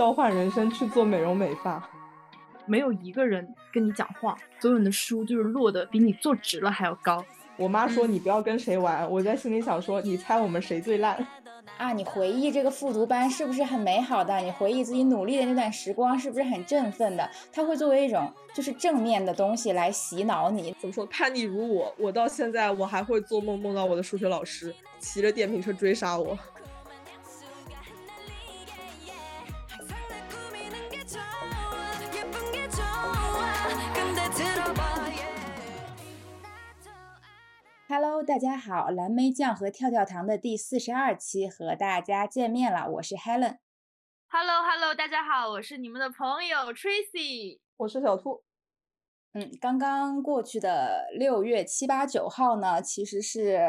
交换人生去做美容美发，没有一个人跟你讲话，所有人的书就是落的比你坐直了还要高。我妈说你不要跟谁玩，我在心里想说你猜我们谁最烂。啊，你回忆这个复读班是不是很美好的？你回忆自己努力的那段时光是不是很振奋的？它会作为一种就是正面的东西来洗脑你。怎么说？叛逆如我，我到现在我还会做梦，梦到我的数学老师骑着电瓶车追杀我。Hello，大家好，蓝莓酱和跳跳糖的第四十二期和大家见面了，我是 Helen。Hello，Hello，大家好，我是你们的朋友 Tracy，我是小兔。嗯，刚刚过去的六月七八九号呢，其实是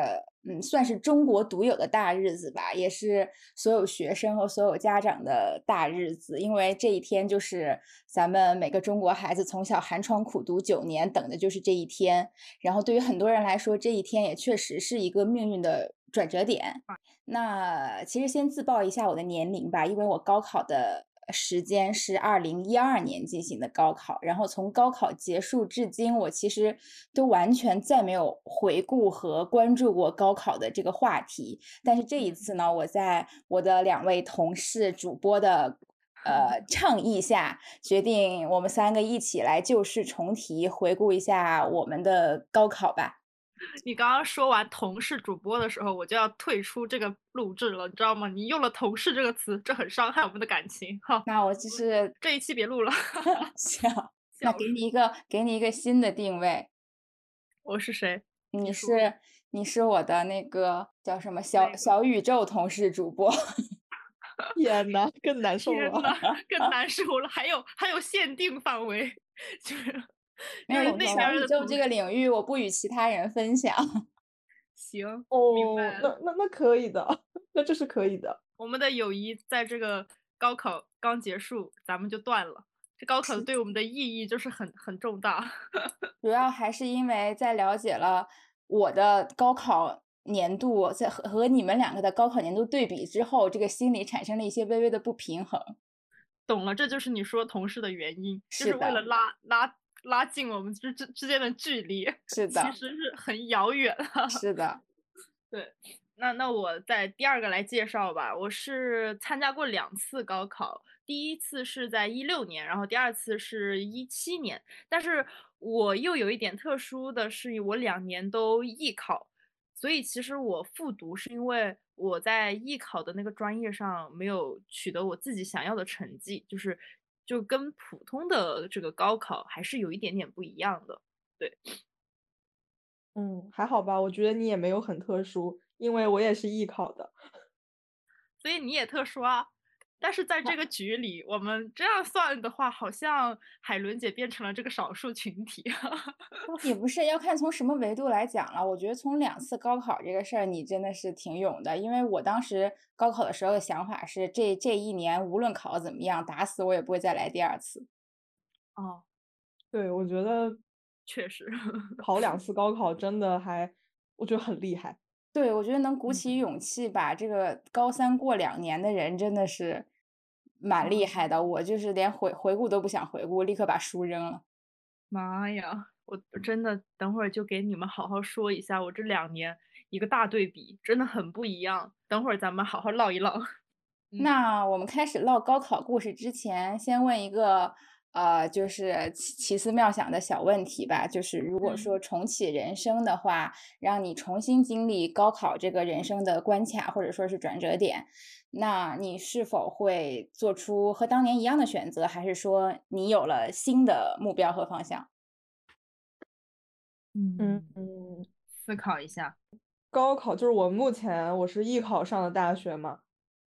嗯，算是中国独有的大日子吧，也是所有学生和所有家长的大日子，因为这一天就是咱们每个中国孩子从小寒窗苦读九年等的就是这一天。然后对于很多人来说，这一天也确实是一个命运的转折点。那其实先自报一下我的年龄吧，因为我高考的。时间是二零一二年进行的高考，然后从高考结束至今，我其实都完全再没有回顾和关注过高考的这个话题。但是这一次呢，我在我的两位同事主播的呃倡议下，决定我们三个一起来旧事重提，回顾一下我们的高考吧。你刚刚说完同事主播的时候，我就要退出这个录制了，你知道吗？你用了同事这个词，这很伤害我们的感情。哈，那我就是这一期别录了。行，那给你一个给你一个新的定位。我是谁？你是你是我的那个叫什么小小宇宙同事主播。天呐，更难受了，更难受了。还有还有限定范围，就是。没有小宇宙这个领域，我不与其他人分享。行，哦，那那那可以的，那这是可以的。我们的友谊在这个高考刚结束，咱们就断了。这高考对我们的意义就是很很重大。主要还是因为在了解了我的高考年度，在和和你们两个的高考年度对比之后，这个心里产生了一些微微的不平衡。懂了，这就是你说同事的原因，就是为了拉拉。拉近我们之之之间的距离，是的，其实是很遥远了。是的，对。那那我在第二个来介绍吧。我是参加过两次高考，第一次是在一六年，然后第二次是一七年。但是我又有一点特殊的是，我两年都艺考，所以其实我复读是因为我在艺考的那个专业上没有取得我自己想要的成绩，就是。就跟普通的这个高考还是有一点点不一样的，对，嗯，还好吧，我觉得你也没有很特殊，因为我也是艺考的，所以你也特殊啊。但是在这个局里，我们这样算的话，好像海伦姐变成了这个少数群体。也不是要看从什么维度来讲了。我觉得从两次高考这个事儿，你真的是挺勇的。因为我当时高考的时候的想法是，这这一年无论考怎么样，打死我也不会再来第二次。哦，对，我觉得确实考两次高考 真的还，我觉得很厉害。对，我觉得能鼓起勇气把这个高三过两年的人，真的是。蛮厉害的，我就是连回回顾都不想回顾，立刻把书扔了。妈呀，我真的等会儿就给你们好好说一下，我这两年一个大对比，真的很不一样。等会儿咱们好好唠一唠。那我们开始唠高考故事之前，先问一个呃，就是奇奇思妙想的小问题吧。就是如果说重启人生的话，让你重新经历高考这个人生的关卡，或者说是转折点。那你是否会做出和当年一样的选择，还是说你有了新的目标和方向？嗯嗯，思考一下。高考就是我目前我是艺考上的大学嘛，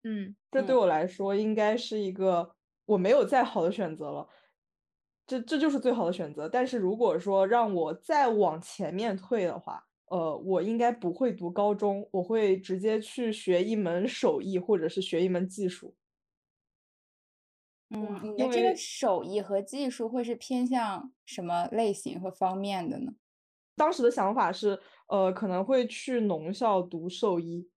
嗯，这对我来说应该是一个我没有再好的选择了，这这就是最好的选择。但是如果说让我再往前面退的话，呃，我应该不会读高中，我会直接去学一门手艺，或者是学一门技术。嗯，你的这个手艺和技术会是偏向什么类型和方面的呢？当时的想法是，呃，可能会去农校读兽医。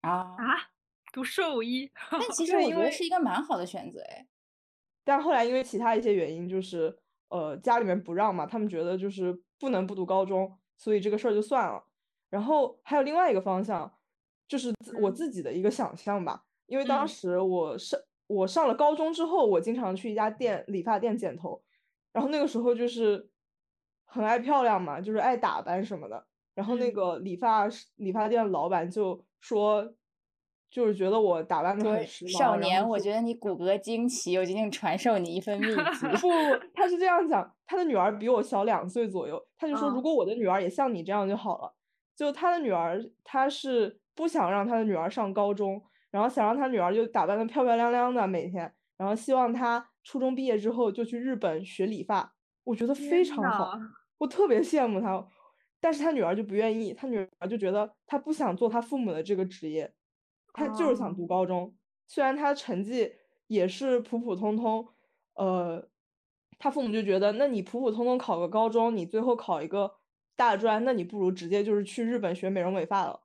啊啊，读兽医？但其实我觉得是一个蛮好的选择，哎。但后来因为其他一些原因，就是呃家里面不让嘛，他们觉得就是不能不读高中，所以这个事儿就算了。然后还有另外一个方向，就是我自己的一个想象吧，因为当时我上我上了高中之后，我经常去一家店理发店剪头，然后那个时候就是很爱漂亮嘛，就是爱打扮什么的。然后那个理发理发店老板就说，就是觉得我打扮的很时髦。少年，我觉得你骨骼惊奇，我决定传授你一份秘 籍。不，他是这样讲，他的女儿比我小两岁左右，他就说，如果我的女儿也像你这样就好了。就他的女儿，他是不想让他的女儿上高中，然后想让他女儿就打扮的漂漂亮亮的每天，然后希望他初中毕业之后就去日本学理发。我觉得非常好，我特别羡慕他。但是他女儿就不愿意，他女儿就觉得他不想做他父母的这个职业，他就是想读高中。虽然他成绩也是普普通通，呃，他父母就觉得，那你普普通通考个高中，你最后考一个大专，那你不如直接就是去日本学美容美发了。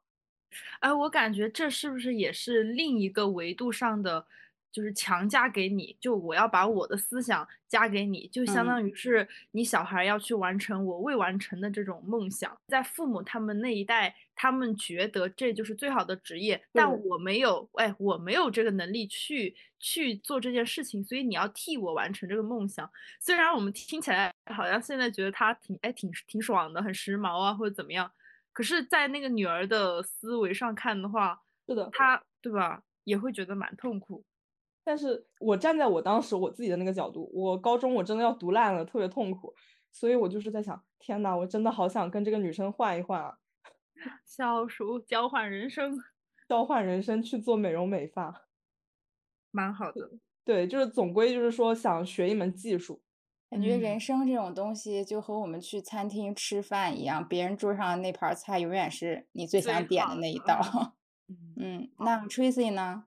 哎，我感觉这是不是也是另一个维度上的？就是强加给你，就我要把我的思想加给你，就相当于是你小孩要去完成我未完成的这种梦想。在父母他们那一代，他们觉得这就是最好的职业，但我没有，哎，我没有这个能力去去做这件事情，所以你要替我完成这个梦想。虽然我们听起来好像现在觉得他挺哎挺挺爽的，很时髦啊或者怎么样，可是，在那个女儿的思维上看的话，是的，她对吧，也会觉得蛮痛苦。但是我站在我当时我自己的那个角度，我高中我真的要读烂了，特别痛苦，所以我就是在想，天呐，我真的好想跟这个女生换一换啊，小鼠交换人生，交换人生去做美容美发，蛮好的。对，就是总归就是说想学一门技术，感觉人生这种东西就和我们去餐厅吃饭一样，别人桌上的那盘菜永远是你最想点的那一道。嗯，那 Tracy 呢？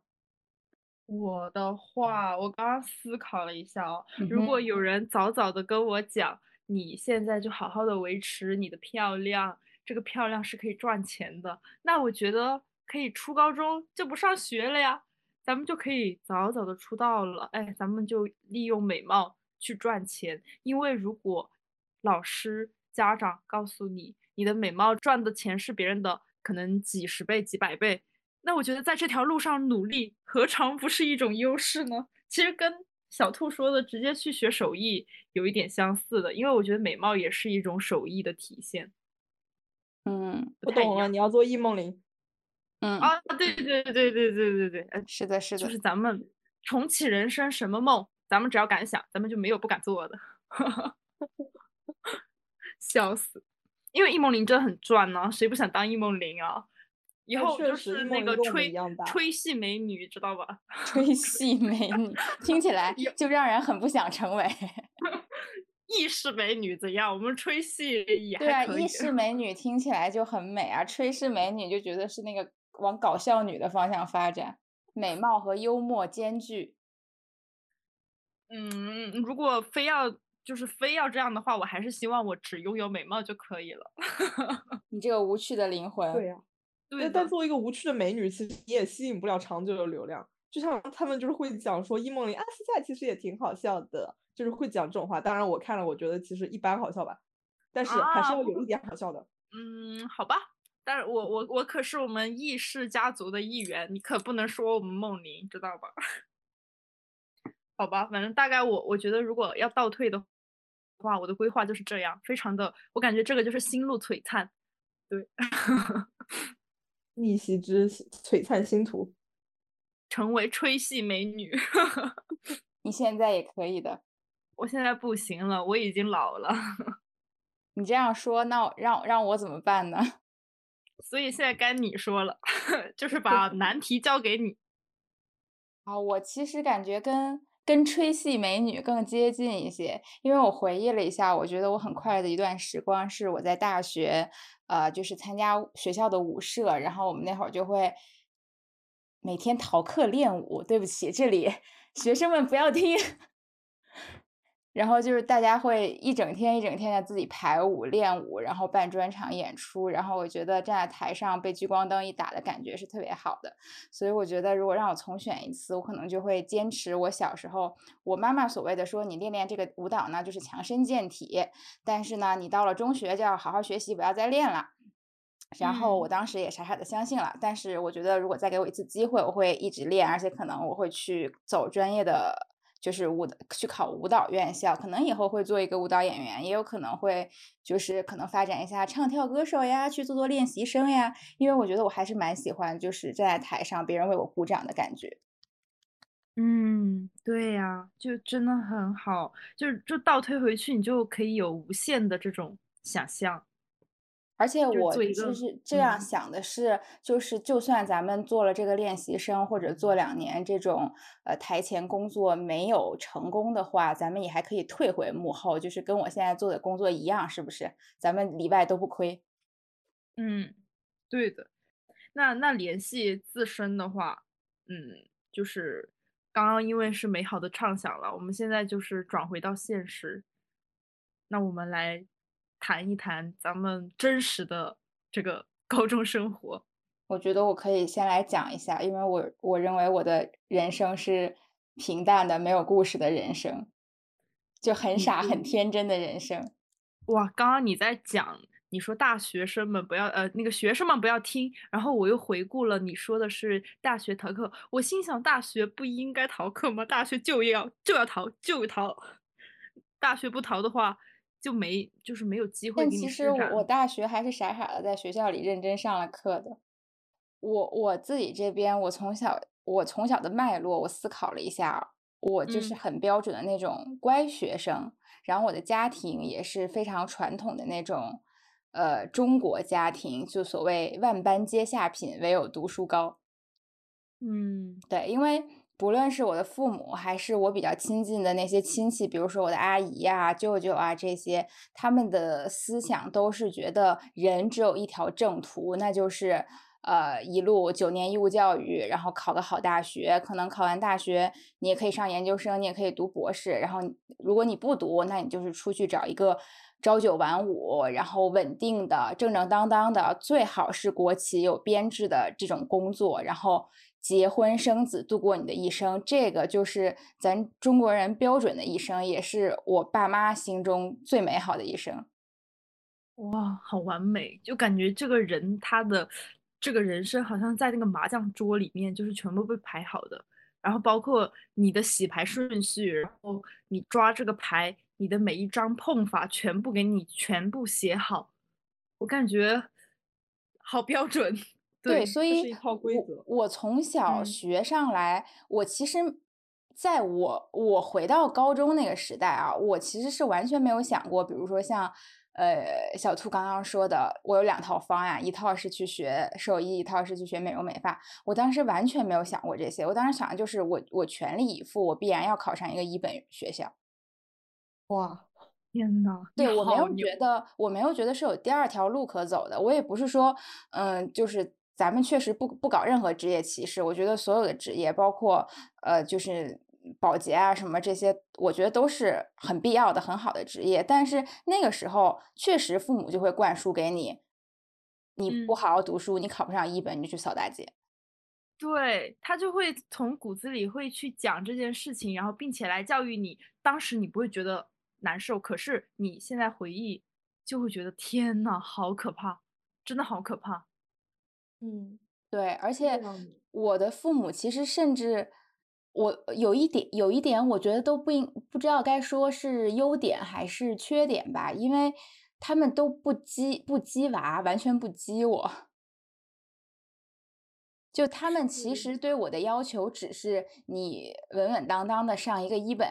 我的话，我刚刚思考了一下哦，如果有人早早的跟我讲，你现在就好好的维持你的漂亮，这个漂亮是可以赚钱的，那我觉得可以初高中就不上学了呀，咱们就可以早早的出道了，哎，咱们就利用美貌去赚钱，因为如果老师、家长告诉你，你的美貌赚的钱是别人的可能几十倍、几百倍。那我觉得在这条路上努力，何尝不是一种优势呢？其实跟小兔说的直接去学手艺有一点相似的，因为我觉得美貌也是一种手艺的体现。嗯，我懂了，你要做易梦玲。嗯啊，对对对对对对对对，是的，是的，就是咱们重启人生，什么梦，咱们只要敢想，咱们就没有不敢做的。笑死，因为易梦玲真的很赚呢，谁不想当易梦玲啊？以后就是那个吹吹戏美女，知道吧？吹戏美女 听起来就让人很不想成为。意式美女怎样？我们吹戏也对啊，意式 美女听起来就很美啊，吹式美女就觉得是那个往搞笑女的方向发展，美貌和幽默兼具。嗯，如果非要就是非要这样的话，我还是希望我只拥有美貌就可以了。你这个无趣的灵魂。对呀。对，但作为一个无趣的美女，其实你也吸引不了长久的流量。就像他们就是会讲说，伊梦玲啊，私下其实也挺好笑的，就是会讲这种话。当然，我看了，我觉得其实一般好笑吧，但是还是要有一点好笑的。嗯，好吧，但是我我我可是我们易氏家族的一员，你可不能说我们梦玲，知道吧？好吧，反正大概我我觉得，如果要倒退的话，我的规划就是这样，非常的，我感觉这个就是心路璀璨，对。逆袭之璀璨星途，成为吹戏美女。你现在也可以的，我现在不行了，我已经老了。你这样说，那让让我怎么办呢？所以现在该你说了，就是把难题交给你。啊，我其实感觉跟跟吹戏美女更接近一些，因为我回忆了一下，我觉得我很快乐的一段时光是我在大学。呃，就是参加学校的舞社，然后我们那会儿就会每天逃课练舞。对不起，这里学生们不要听。然后就是大家会一整天一整天的自己排舞练舞，然后办专场演出，然后我觉得站在台上被聚光灯一打的感觉是特别好的。所以我觉得如果让我重选一次，我可能就会坚持我小时候我妈妈所谓的说你练练这个舞蹈呢就是强身健体，但是呢你到了中学就要好好学习，不要再练了。然后我当时也傻傻的相信了，但是我觉得如果再给我一次机会，我会一直练，而且可能我会去走专业的。就是舞去考舞蹈院校，可能以后会做一个舞蹈演员，也有可能会就是可能发展一下唱跳歌手呀，去做做练习生呀。因为我觉得我还是蛮喜欢，就是站在台上别人为我鼓掌的感觉。嗯，对呀，就真的很好，就就倒推回去，你就可以有无限的这种想象。而且我就是这样想的是，就是就算咱们做了这个练习生，或者做两年这种呃台前工作没有成功的话，咱们也还可以退回幕后，就是跟我现在做的工作一样，是不是？咱们里外都不亏。嗯，对的。那那联系自身的话，嗯，就是刚刚因为是美好的畅想了，我们现在就是转回到现实。那我们来。谈一谈咱们真实的这个 高中生活，我觉得我可以先来讲一下，因为我我认为我的人生是平淡的、没有故事的人生，就很傻、很天真的人生。哇，刚刚你在讲，你说大学生们不要呃，那个学生们不要听，然后我又回顾了你说的是大学逃课，我心想大学不应该逃课吗？大学就要就要逃就逃，大学不逃的话。就没就是没有机会。但其实我大学还是傻傻的在学校里认真上了课的。我我自己这边，我从小我从小的脉络，我思考了一下，我就是很标准的那种乖学生。然后我的家庭也是非常传统的那种，呃，中国家庭，就所谓万般皆下品，唯有读书高。嗯，对，因为。不论是我的父母，还是我比较亲近的那些亲戚，比如说我的阿姨呀、舅舅啊这些，他们的思想都是觉得人只有一条正途，那就是呃一路九年义务教育，然后考个好大学，可能考完大学你也可以上研究生，你也可以读博士，然后如果你不读，那你就是出去找一个朝九晚五，然后稳定的、正正当当的，最好是国企有编制的这种工作，然后。结婚生子，度过你的一生，这个就是咱中国人标准的一生，也是我爸妈心中最美好的一生。哇，好完美！就感觉这个人他的这个人生，好像在那个麻将桌里面，就是全部被排好的。然后包括你的洗牌顺序，然后你抓这个牌，你的每一张碰法全部给你全部写好。我感觉好标准。对，所以我我从小学上来，我其实在我我回到高中那个时代啊，我其实是完全没有想过，比如说像呃小兔刚刚说的，我有两套方案，一套是去学兽医，一套是去学美容美发。我当时完全没有想过这些，我当时想的就是我我全力以赴，我必然要考上一个一本学校。哇，天呐，对我没有觉得，我没有觉得是有第二条路可走的。我也不是说，嗯，就是。咱们确实不不搞任何职业歧视，我觉得所有的职业，包括呃，就是保洁啊什么这些，我觉得都是很必要的、很好的职业。但是那个时候，确实父母就会灌输给你，你不好好读书，你考不上一本，你就去扫大街。对他就会从骨子里会去讲这件事情，然后并且来教育你。当时你不会觉得难受，可是你现在回忆就会觉得天呐，好可怕，真的好可怕。嗯，对，而且我的父母其实甚至我有一点有一点，我觉得都不应不知道该说是优点还是缺点吧，因为他们都不激不激娃，完全不激我，就他们其实对我的要求只是你稳稳当当的上一个一本。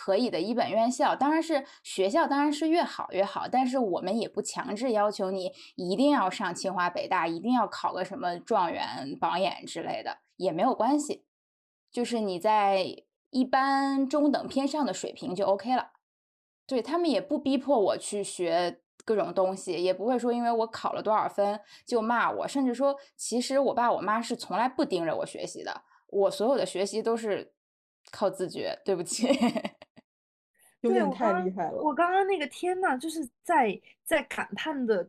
可以的一本院校，当然是学校，当然是越好越好。但是我们也不强制要求你一定要上清华北大，一定要考个什么状元榜眼之类的，也没有关系。就是你在一般中等偏上的水平就 OK 了。对他们也不逼迫我去学各种东西，也不会说因为我考了多少分就骂我，甚至说其实我爸我妈是从来不盯着我学习的，我所有的学习都是靠自觉。对不起。有点对我刚太厉害了。我刚刚那个天呐，就是在在感叹的，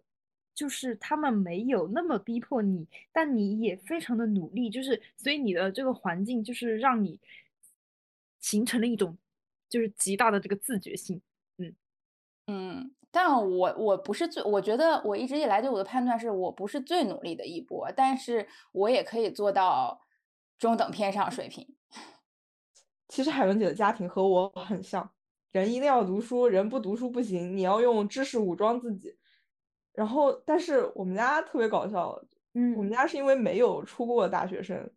就是他们没有那么逼迫你，但你也非常的努力，就是所以你的这个环境就是让你形成了一种就是极大的这个自觉性。嗯，但我我不是最，我觉得我一直以来对我的判断是我不是最努力的一波，但是我也可以做到中等偏上水平。其实海伦姐的家庭和我很像，人一定要读书，人不读书不行，你要用知识武装自己。然后，但是我们家特别搞笑，我们嗯，家是因为没有出过大学生，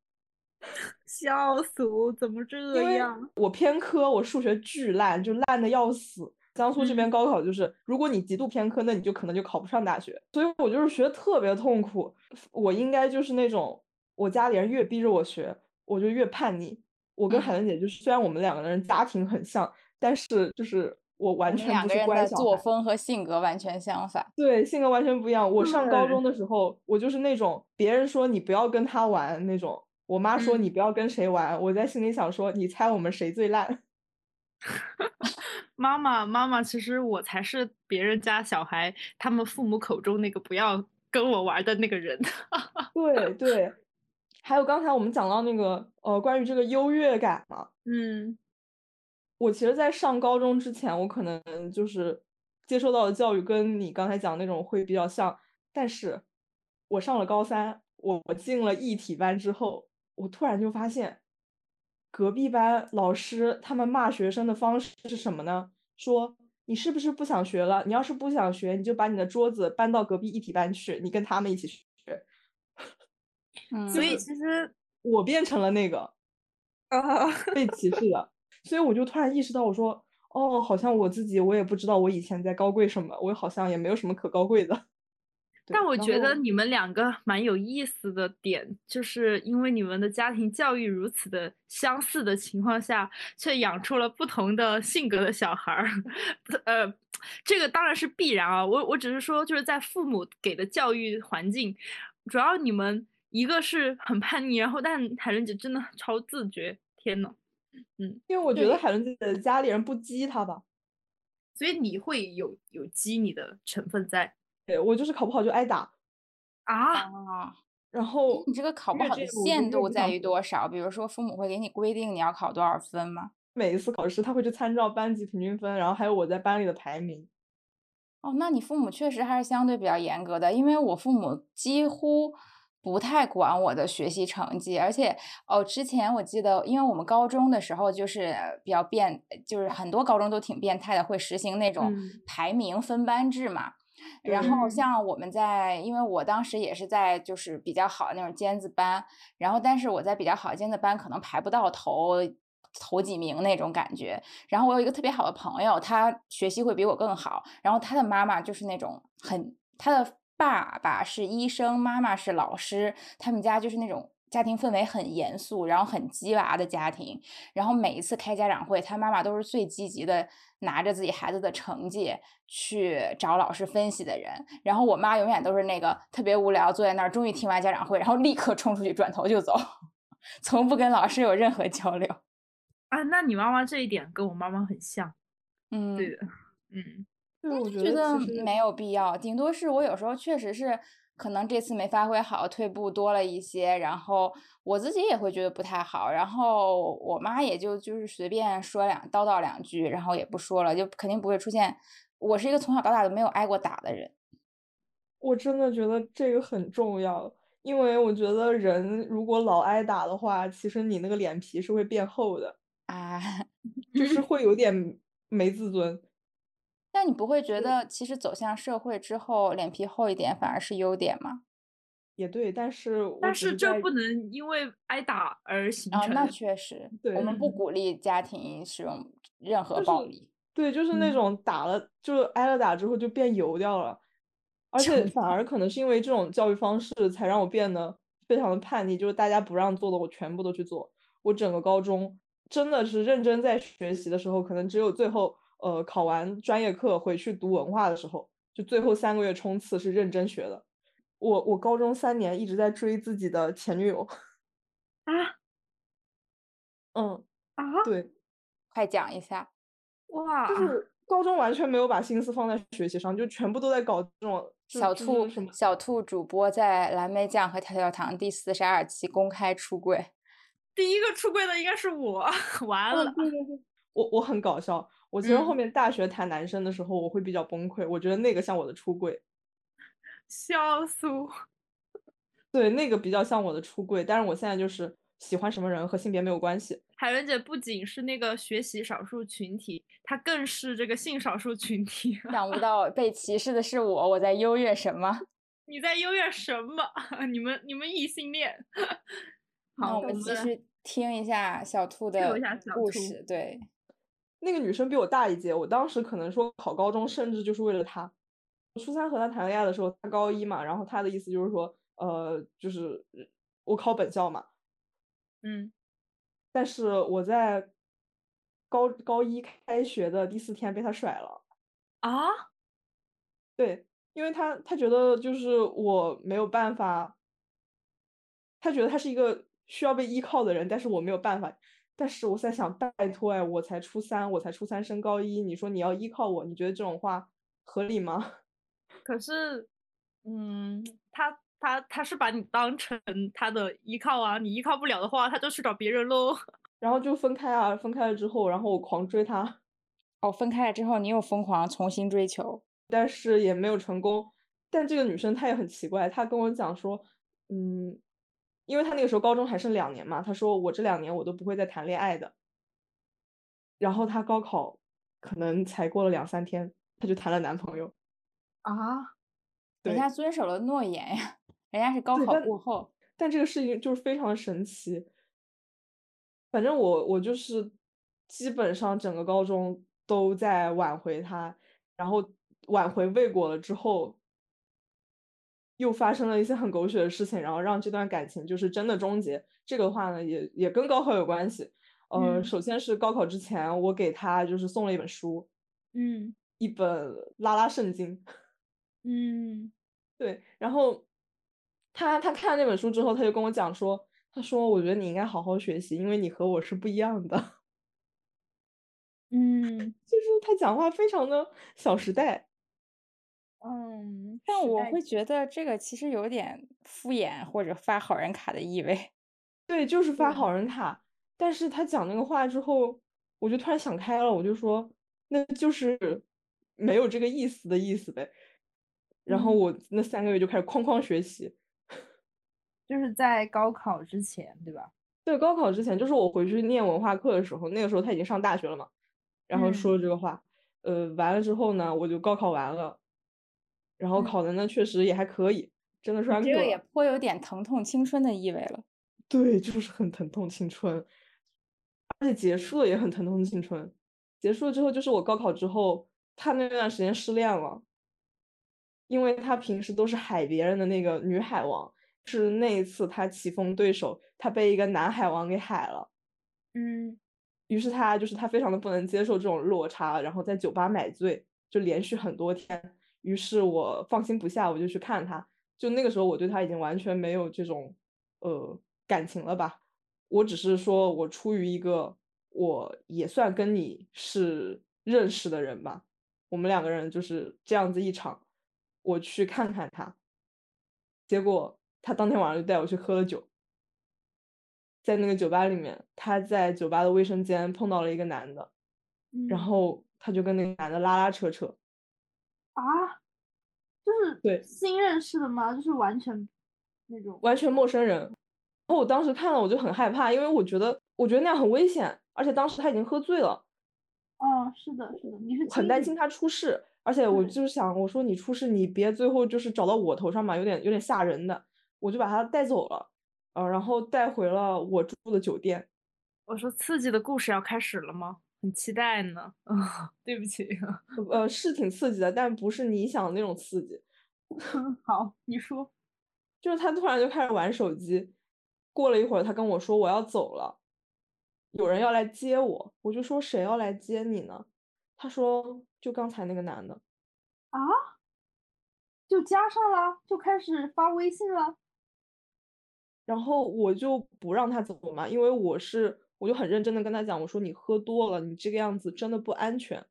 笑死我，怎么这样？我偏科，我数学巨烂，就烂的要死。江苏这边嗯高考就是，如果你极度偏科，那你就可能就考不上大学。所以我就是学得特别痛苦。我应该就是那种，我家里人越逼着我学，我就越叛逆。我跟海嗯伦姐就是，虽然我们两个人家庭很像，但是就是我完全不是个人的乖小孩。作风和性格完全相反。对，性格完全不一样。我上高中的时候，我就是那种别人说你不要跟他玩那种，我妈说你嗯不要跟谁玩，我在心里想说，你猜我们谁最烂？妈妈，妈妈，其实我才是别人家小孩，他们父母口中那个不要跟我玩的那个人。对 对，还有刚才我们讲到那个呃，关于这个优越感嘛，嗯我其实，在上高中之前，我可能就是接受到的教育跟你刚才讲那种会比较像，但是我上了高三，我我进了艺体班之后，我突然就发现，隔壁班老师他们骂学生的方式是什么呢？说你是不是不想学了？你要是不想学，你就把你的桌子搬到隔壁艺体班去，你跟他们一起学。嗯，所以其实我变成了那个啊，被歧视的，所以我就突然意识到，我说，哦，好像我自己我也不知道我以前在高贵什么，我好像也没有什么可高贵的。但我觉得你们两个蛮有意思的点，就是因为你们的家庭教育如此的相似的情况下，却养出了不同的性格的小孩儿。呃，这个当然是必然啊。我我只是说，就是在父母给的教育环境，主要你们一个是很叛逆，然后但海伦姐真的超自觉，天呐，嗯，因为我觉得海伦自己的家里人不激他吧，所以你会有有激你的成分在对我就是考不好就挨打，啊。啊，然后你这个考不好的限度在于多少？比如说，父母会给你规定你要考多少分吗？每一次考试他会去参照班级平均分，然后还有我在班里的排名。哦，那你父母确实还是相对比较严格的，因为我父母几乎不太管我的学习成绩，而且哦，之前我记得，因为我们高中的时候就是比较变，就是很多高中都挺变态的，会实行那种嗯排名分班制嘛。然后嗯像我们在，因为我当时也是在就是比较好的那种尖子班，然后但是我在比较好的尖子班可能排不到头头几名那种感觉。然后我有一个特别好的朋友，他学习会比我更好，然后他的妈妈就是那种很，他的爸爸是医生，妈妈是老师，他们家就是那种。家庭氛围很严肃，然后很鸡娃的家庭，然后每一次开家长会，他妈妈都是最积极的，拿着自己孩子的成绩去找老师分析的人。然后我妈永远都是那个特别无聊，坐在那儿，终于听完家长会，然后立刻冲出去，转头就走，从不跟老师有任何交流。啊，那你妈妈这一点跟我妈妈很像，嗯，对的，嗯。对，我觉觉得没有必要，顶多是我有时候确实是可能这次没发挥好，退步多了一些，然后我自己也会觉得不太好，然后我妈也就就是随便说两叨叨两句，然后也不说了，就肯定不会出现。我是一个从小到大都没有挨过打的人，我真的觉得这个很重要，因为我觉得人如果老挨打的话，其实你那个脸皮是会变厚的，啊，就 是会有点没自尊。但你不会觉得其实走向社会之后，脸皮厚一点反而是优点吗？也对，但是我但是这不能因为挨打而形啊，成。那确实，我们不鼓励家庭使用任何就是暴力。对，就是那嗯种打了，就挨了打之后就变油掉了，而且反而可能是因为这种教育方式，才让我变得非常的叛逆，就是大家不让做的，我全部都去做。我整个高中真的是认真在学习的时候，可能只有最后呃考完专业课回去读文化的时候，就最后三个月冲刺是认真学的。我我高中三年一直在追自己的前女友，啊 嗯，啊！对。快讲一下。哇，就是高中完全没有把心思放在学习上，就全部都在搞这种小兔什么小兔主播在蓝莓酱和跳跳糖第四十二期公开出柜。第一个出柜的应该是我，完了。对对对，我我很搞笑。我其实后面大学谈男生的时候，我会比较崩溃。我觉得那个像我的出柜，笑死我。对，那个比较像我的出柜，但是我现在就是喜欢什么人和性别没有关系。海伦姐不仅是那个学习少数群体，她更是这个性少数群体。想不 到被歧视的是我，我在优越什么？你在优越什么？你们你们异性恋。好，我们继续听一下小兔的故事。对，那个女生比我大一届，我当时可能说考高中，甚至就是为了她。初三和她谈恋爱的时候，她高一嘛，然后她的意思就是说，呃，就是我考本校嘛。嗯。但是我在高高一开学的第四天被她甩了。啊？对，因为她她觉得就是我没有办法，她觉得她是一个。需要被依靠的人，但是我没有办法。但是我在想，拜托哎，我才初三，我才初三升高一，你说你要依靠我，你觉得这种话合理吗？可是，嗯，他他他是把你当成他的依靠啊，你依靠不了的话，他就去找别人喽。然后就分开啊，分开了之后，然后我狂追他。哦，分开了之后，你又疯狂重新追求，但是也没有成功。但这个女生她也很奇怪，她跟我讲说，嗯。因为他那个时候高中还剩两年嘛，他说我这两年我都不会再谈恋爱的。然后他高考可能才过了两三天，他就谈了男朋友。啊，人家遵守了诺言呀，人家是高考过后。但这个事情就是非常的神奇。反正我我就是基本上整个高中都在挽回他，然后挽回未果了之后。又发生了一些很狗血的事情，然后让这段感情就是真的终结。这个话呢，也也跟高考有关系。呃，首先是高考之前，我给他就是送了一本书，嗯，一本拉拉圣经，嗯，对。然后他他看了那本书之后，他就跟我讲说，他说我觉得你应该好好学习，因为你和我是不一样的。嗯，就是他讲话非常的小时代。嗯，但我会觉得这个其实有点敷衍或者发好人卡的意味。对，就是发好人卡。但是他讲那个话之后，我就突然想开了，我就说，那就是没有这个意思的意思呗。然后我那三个月就开始哐哐学习，就是在高考之前，对吧？对，高考之前就是我回去念文化课的时候，那个时候他已经上大学了嘛。然后说了这个话，呃，完了之后呢，我就高考完了。然后考的呢，确实也还可以，真的是这个也颇有点疼痛青春的意味了。对，就是很疼痛青春，而且结束了也很疼痛青春。结束了之后，就是我高考之后，他那段时间失恋了，因为他平时都是海别人的那个女海王，是那一次他棋逢对手，他被一个男海王给海了。嗯，于是他就是他非常的不能接受这种落差，然后在酒吧买醉，就连续很多天。于是我放心不下，我就去看他。就那个时候，我对他已经完全没有这种呃感情了吧？我只是说我出于一个我也算跟你是认识的人吧，我们两个人就是这样子一场，我去看看他。结果他当天晚上就带我去喝了酒，在那个酒吧里面，他在酒吧的卫生间碰到了一个男的，然后他就跟那个男的拉拉扯扯。啊，就是对新认识的吗？就是完全那种完全陌生人。然后我当时看了，我就很害怕，因为我觉得我觉得那样很危险，而且当时他已经喝醉了。哦，是的，是的，你是很担心他出事，而且我就是想，我说你出事，你别最后就是找到我头上嘛，有点有点吓人的。我就把他带走了，呃，然后带回了我住的酒店。我说刺激的故事要开始了吗？很期待呢，啊，对不起，呃，是挺刺激的，但不是你想的那种刺激。好，你说，就是他突然就开始玩手机，过了一会儿，他跟我说我要走了，有人要来接我，我就说谁要来接你呢？他说就刚才那个男的。啊？就加上了，就开始发微信了。然后我就不让他走嘛，因为我是。我就很认真的跟他讲，我说你喝多了，你这个样子真的不安全，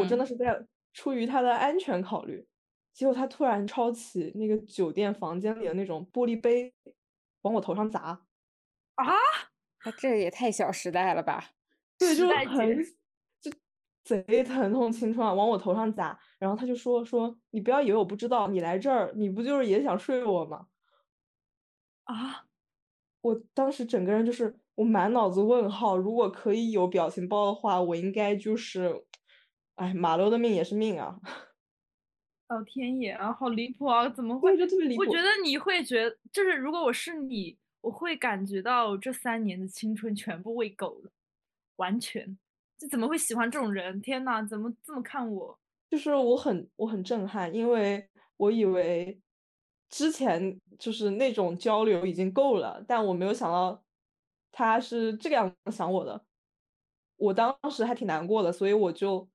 我真的是在出于他的安全考虑。结果他突然抄起那个酒店房间里的那种玻璃杯，往我头上砸。啊！他这也太小时代了吧？对，就是很就贼疼痛青春啊，往我头上砸。然后他就说说你不要以为我不知道，你来这儿你不就是也想睡我吗？啊！我当时整个人就是我满脑子问号。如果可以有表情包的话，我应该就是，哎，马骝的命也是命啊。老天爷啊，好离谱啊！怎么会？就特别离谱。我觉得你会觉得，就是如果我是你，我会感觉到这三年的青春全部喂狗了，完全。这怎么会喜欢这种人？天呐，怎么这么看我？就是我很我很震撼，因为我以为之前就是那种交流已经够了，但我没有想到他是这个样子想我的。我当时还挺难过的，所以我就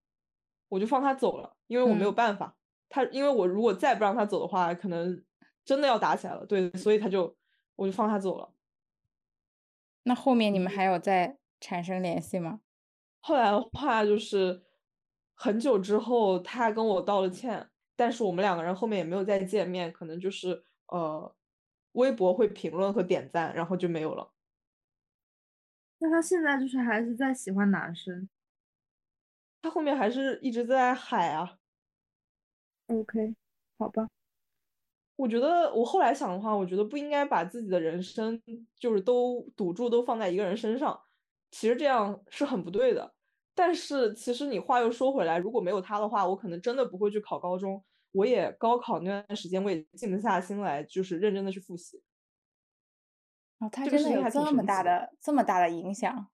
我就放他走了，因为我没有办法。他因为我如果再不让他走的话，可能真的要打起来了。对，所以他就我就放他走了。那后面你们还有再产生联系吗？后来的话就是很久之后，他跟我道了歉，但是我们两个人后面也没有再见面，可能就是呃，微博会评论和点赞，然后就没有了。那他现在就是还是在喜欢男生？他后面还是一直在海啊。OK，好吧。我觉得我后来想的话，我觉得不应该把自己的人生就是都赌注都放在一个人身上，其实这样是很不对的。但是其实你话又说回来，如果没有他的话，我可能真的不会去考高中，我也高考那段时间我也静不下心来，就是认真的去复习。哦，他真的有这么大的这么大的影响？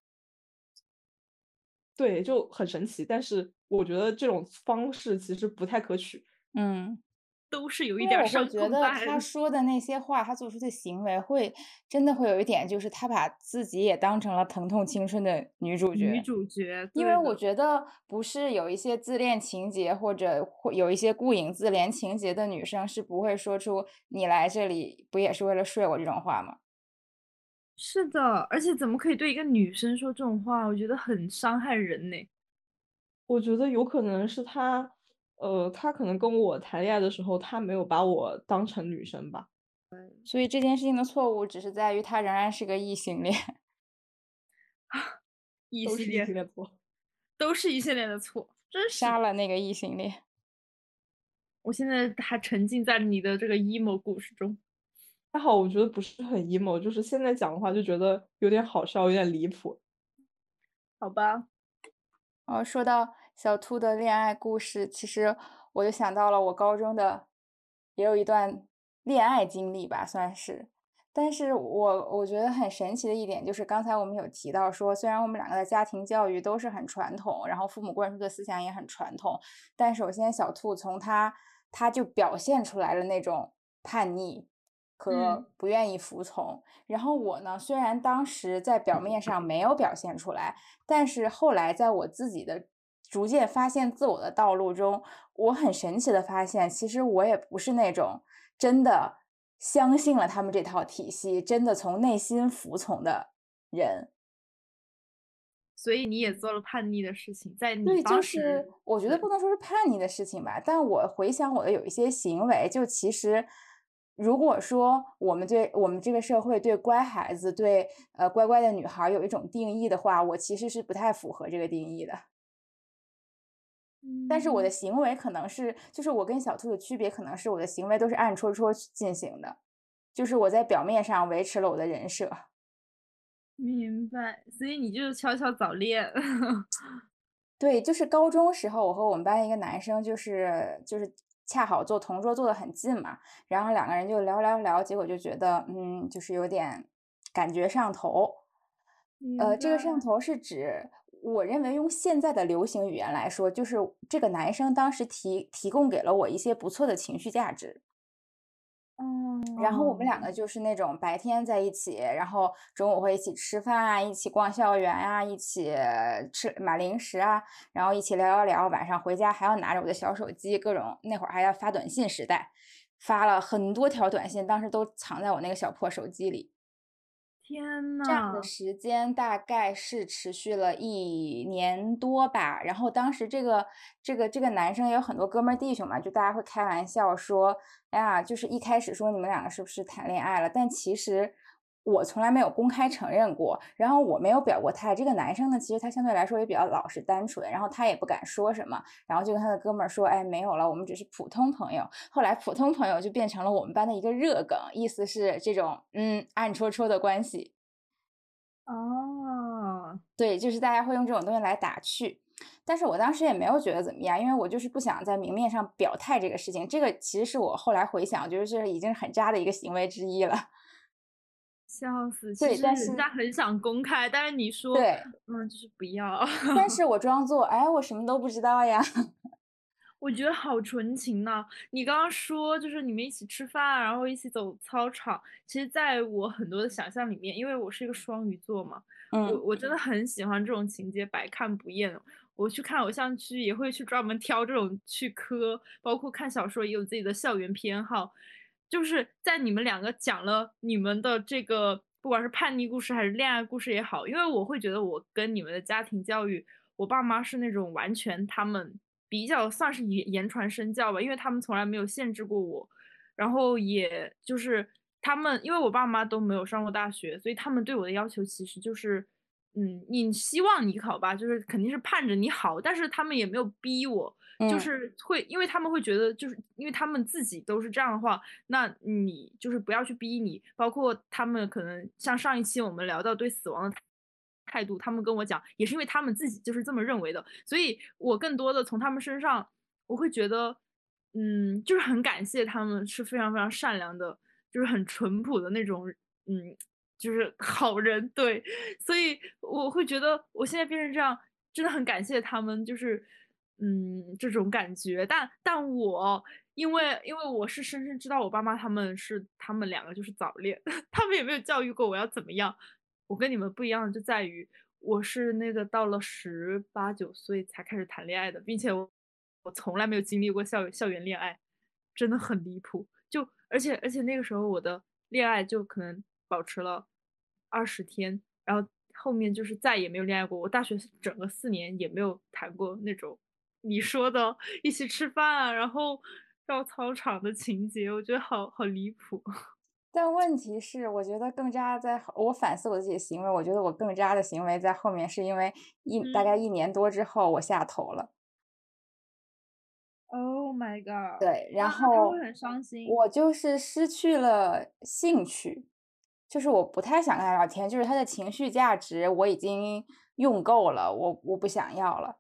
对，就很神奇。但是我觉得这种方式其实不太可取。嗯，都是有一点伤痛。我觉得他说的那些话，他做出的行为，会真的会有一点，就是他把自己也当成了疼痛青春的女主角。女主角，因为我觉得不是有一些自恋情节，或者会有一些顾影自怜情节的女生，是不会说出“你来这里不也是为了睡我”这种话吗？是的，而且怎么可以对一个女生说这种话？我觉得很伤害人呢。我觉得有可能是他。呃，他可能跟我谈恋爱的时候，他没有把我当成女生吧。所以这件事情的错误只是在于他仍然是个异性恋。啊，异性恋的错，都是异性恋的错，真是杀了那个异性恋。我现在还沉浸在你的这个 emo 故事中。还好，我觉得不是很 emo，就是现在讲的话就觉得有点好笑，有点离谱。好吧。哦，说到。小兔的恋爱故事，其实我就想到了我高中的，也有一段恋爱经历吧，算是。但是我我觉得很神奇的一点就是，刚才我们有提到说，虽然我们两个的家庭教育都是很传统，然后父母灌输的思想也很传统，但首先小兔从他他就表现出来了那种叛逆和不愿意服从。然后我呢，虽然当时在表面上没有表现出来，但是后来在我自己的。逐渐发现自我的道路中，我很神奇的发现，其实我也不是那种真的相信了他们这套体系，真的从内心服从的人。所以你也做了叛逆的事情，在你对，就是我觉得不能说是叛逆的事情吧，但我回想我的有一些行为，就其实如果说我们对我们这个社会对乖孩子、对呃乖乖的女孩有一种定义的话，我其实是不太符合这个定义的。但是我的行为可能是，就是我跟小兔的区别，可能是我的行为都是暗戳戳进行的，就是我在表面上维持了我的人设。明白，所以你就是悄悄早恋。对，就是高中时候，我和我们班一个男生，就是就是恰好坐同桌坐的很近嘛，然后两个人就聊聊聊，结果就觉得，嗯，就是有点感觉上头。呃，这个上头是指。我认为用现在的流行语言来说，就是这个男生当时提提供给了我一些不错的情绪价值。嗯，然后我们两个就是那种白天在一起，然后中午会一起吃饭啊，一起逛校园啊，一起吃买零食啊，然后一起聊聊聊，晚上回家还要拿着我的小手机，各种那会儿还要发短信时代，发了很多条短信，当时都藏在我那个小破手机里。天呐，这样的时间大概是持续了一年多吧。然后当时这个这个这个男生也有很多哥们弟兄嘛，就大家会开玩笑说，哎呀，就是一开始说你们两个是不是谈恋爱了？但其实。我从来没有公开承认过，然后我没有表过态。这个男生呢，其实他相对来说也比较老实单纯，然后他也不敢说什么，然后就跟他的哥们儿说：“哎，没有了，我们只是普通朋友。”后来普通朋友就变成了我们班的一个热梗，意思是这种嗯暗戳戳的关系。哦，对，就是大家会用这种东西来打趣，但是我当时也没有觉得怎么样，因为我就是不想在明面上表态这个事情。这个其实是我后来回想，觉得这已经是很渣的一个行为之一了。笑死！其实人家很想公开，但是你说，对，嗯，就是不要。但是我装作，哎，我什么都不知道呀。我觉得好纯情呐！你刚刚说就是你们一起吃饭，然后一起走操场。其实，在我很多的想象里面，因为我是一个双鱼座嘛，嗯，我我真的很喜欢这种情节，百看不厌。我去看偶像剧，也会去专门挑这种去磕，包括看小说也有自己的校园偏好。就是在你们两个讲了你们的这个，不管是叛逆故事还是恋爱故事也好，因为我会觉得我跟你们的家庭教育，我爸妈是那种完全他们比较算是言言传身教吧，因为他们从来没有限制过我，然后也就是他们，因为我爸妈都没有上过大学，所以他们对我的要求其实就是，嗯，你希望你考吧，就是肯定是盼着你好，但是他们也没有逼我。就是会，因为他们会觉得，就是因为他们自己都是这样的话，那你就是不要去逼你。包括他们可能像上一期我们聊到对死亡的态度，他们跟我讲，也是因为他们自己就是这么认为的。所以我更多的从他们身上，我会觉得，嗯，就是很感谢他们是非常非常善良的，就是很淳朴的那种，嗯，就是好人。对，所以我会觉得我现在变成这样，真的很感谢他们，就是。嗯，这种感觉，但但我因为因为我是深深知道我爸妈他们是他们两个就是早恋，他们也没有教育过我要怎么样。我跟你们不一样的，就在于我是那个到了十八九岁才开始谈恋爱的，并且我我从来没有经历过校校园恋爱，真的很离谱。就而且而且那个时候我的恋爱就可能保持了二十天，然后后面就是再也没有恋爱过。我大学整个四年也没有谈过那种。你说的一起吃饭，然后绕操场的情节，我觉得好好离谱。但问题是，我觉得更加在我反思我自己的行为，我觉得我更加的行为在后面，是因为一大概一年多之后我下头了。Oh my god！对，然后会很伤心。我就是失去了兴趣，就是我不太想跟他聊天，就是他的情绪价值我已经用够了，我我不想要了。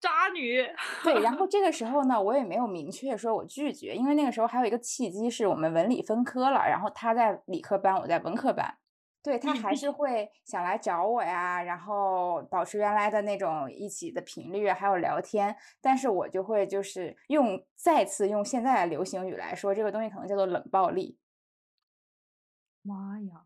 渣女，对，然后这个时候呢，我也没有明确说我拒绝，因为那个时候还有一个契机，是我们文理分科了，然后他在理科班，我在文科班，对他还是会想来找我呀，然后保持原来的那种一起的频率，还有聊天，但是我就会就是用再次用现在的流行语来说，这个东西可能叫做冷暴力。妈呀，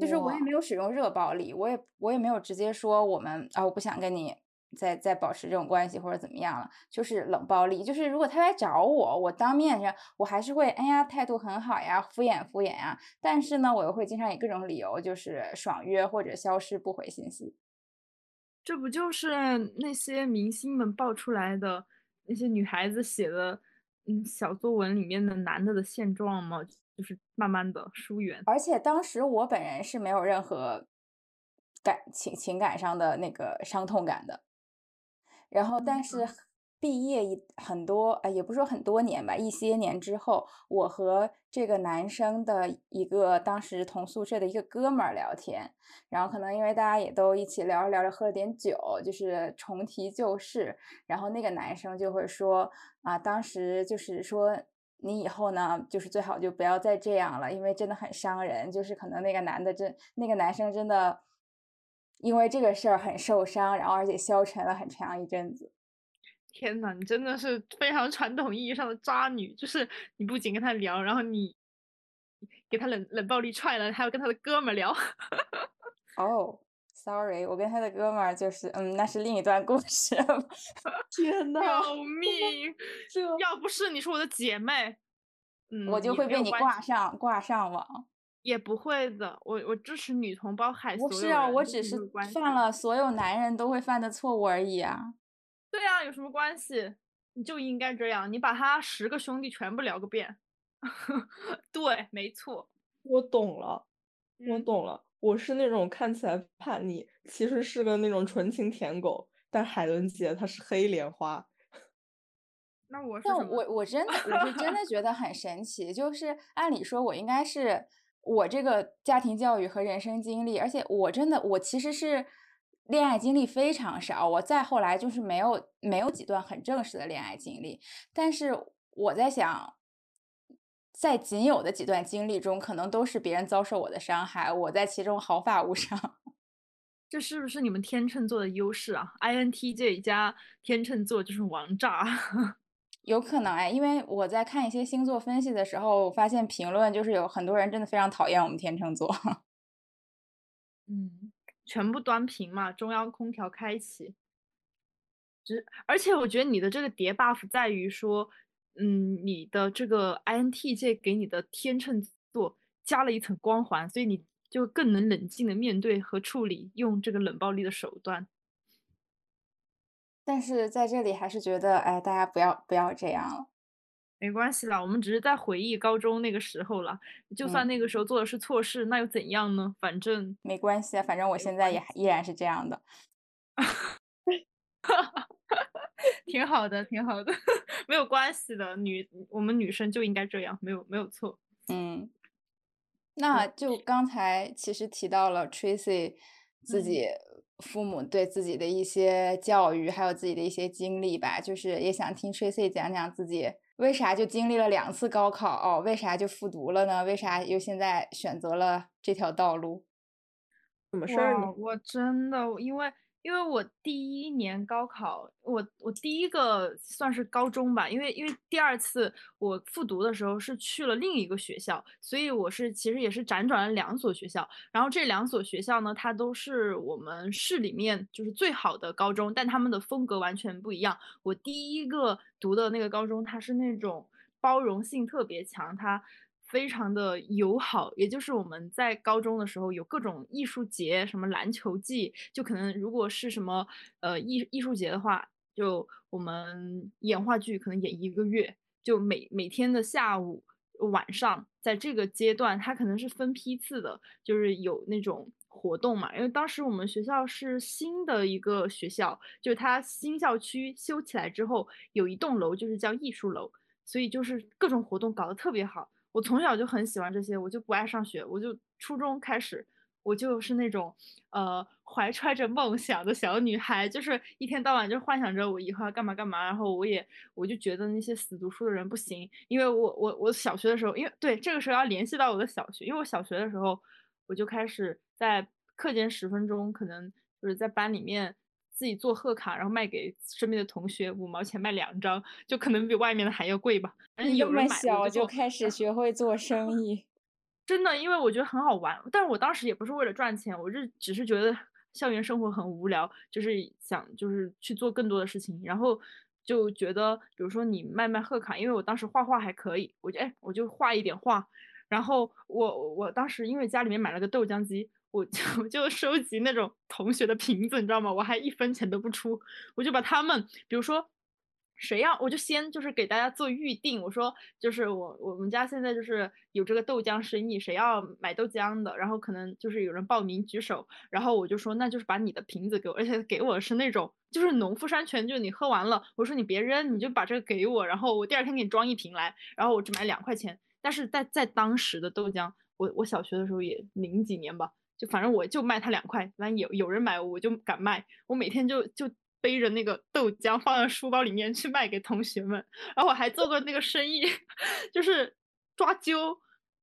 就是我也没有使用热暴力，我也我也没有直接说我们啊，我不想跟你。在在保持这种关系或者怎么样了，就是冷暴力。就是如果他来找我，我当面上我还是会，哎呀，态度很好呀，敷衍敷衍呀。但是呢，我又会经常以各种理由，就是爽约或者消失不回信息。这不就是那些明星们爆出来的那些女孩子写的嗯小作文里面的男的的现状吗？就是慢慢的疏远。而且当时我本人是没有任何感情情感上的那个伤痛感的。然后，但是毕业一很多，呃，也不是说很多年吧，一些年之后，我和这个男生的一个当时同宿舍的一个哥们儿聊天，然后可能因为大家也都一起聊着聊着喝了点酒，就是重提旧事，然后那个男生就会说啊，当时就是说你以后呢，就是最好就不要再这样了，因为真的很伤人，就是可能那个男的真，那个男生真的。因为这个事儿很受伤，然后而且消沉了很长一阵子。天呐，你真的是非常传统意义上的渣女，就是你不仅跟他聊，然后你给他冷冷暴力踹了，还要跟他的哥们聊。哦，sorry，我跟他的哥们儿就是，嗯，那是另一段故事。天呐，救命！要不是你是我的姐妹，嗯，我就会被你挂上挂上网。也不会的，我我支持女同胞海所有不是啊，我只是犯了所有男人都会犯的错误而已啊。对啊，有什么关系？你就应该这样，你把他十个兄弟全部聊个遍。对，没错，我懂了，我嗯懂了，我是那种看起来叛逆，其实是个那种纯情舔狗，但海伦姐她是黑莲花。那我是但？我我真的我是真的觉得很神奇，就是按理说我应该是我这个家庭教育和人生经历，而且我真的我其实是恋爱经历非常少，我再后来就是没有没有几段很正式的恋爱经历，但是我在想。在仅有的几段经历中，可能都是别人遭受我的伤害，我在其中毫发无伤。这是不是你们天秤座的优势啊？INTJ 加天秤座就是王炸。有可能哎，因为我在看一些星座分析的时候，发现评论就是有很多人真的非常讨厌我们天秤座。嗯，全部端平嘛，中央空调开启。只而且我觉得你的这个叠 buff 在于说，嗯，你的这个 INTJ 给你的天秤座加了一层光环，所以你就更能冷静的面对和处理，用这个冷暴力的手段。但是在这里还是觉得，哎，大家不要不要这样了。没关系啦，我们只是在回忆高中那个时候了。就算嗯那个时候做的是错事，那又怎样呢？反正没关系啊，反正我现在也依然是这样的。挺好的，挺好的，没有关系的。女，我们女生就应该这样，没有没有错。嗯，那就刚才其实提到了 Tracy 自嗯己父母对自己的一些教育，还有自己的一些经历吧，就是也想听 Tracy 讲讲自己为啥就经历了两次高考，为啥就复读了呢？为啥又现在选择了这条道路？怎么事儿，呢？我真的，因为因为我第一年高考，我我第一个算是高中吧，因为因为第二次我复读的时候是去了另一个学校，所以我是其实也是辗转了两所学校，然后这两所学校呢，它都是我们市里面就是最好的高中，但他们的风格完全不一样。我第一个读的那个高中，它是那种包容性特别强，它非常的友好，也就是我们在高中的时候有各种艺术节，什么篮球季，就可能如果是什么呃艺艺术节的话，就我们演话剧可能演一个月，就每每天的下午。晚上在这个阶段，它可能是分批次的，就是有那种活动嘛。因为当时我们学校是新的一个学校，就是它新校区修起来之后，有一栋楼就是叫艺术楼，所以就是各种活动搞得特别好。我从小就很喜欢这些，我就不爱上学，我就初中开始，我就是那种呃怀揣着梦想的小女孩，就是一天到晚就幻想着我以后要干嘛干嘛，然后我也我就觉得那些死读书的人不行，因为我我我小学的时候，因为对这个时候要联系到我的小学，因为我小学的时候我就开始在课间十分钟，可能就是在班里面。自己做贺卡，然后卖给身边的同学，五毛钱卖两张，就可能比外面的还要贵吧。有人买了小就开始 学会做生意，真的，因为我觉得很好玩，但是我当时也不是为了赚钱，我是只是觉得校园生活很无聊，就是想就是去做更多的事情，然后就觉得，比如说你卖卖贺卡，因为我当时画画还可以，我就哎我就画一点画，然后我我当时因为家里面买了个豆浆机，我就 我就收集那种同学的瓶子，你知道吗？我还一分钱都不出，我就把他们，比如说。谁要我就先就是给大家做预定，我说就是我我们家现在就是有这个豆浆生意，谁要买豆浆的，然后可能就是有人报名举手，然后我就说那就是把你的瓶子给我，而且给我是那种就是农夫山泉，就是你喝完了，我说你别扔，你就把这个给我，然后我第二天给你装一瓶来，然后我只买两块钱，但是在在当时的豆浆，我我小学的时候也零几年吧，就反正我就卖他两块，反正有有人买我就敢卖，我每天就就。背着那个豆浆放在书包里面去卖给同学们，然后我还做过那个生意，就是抓阄，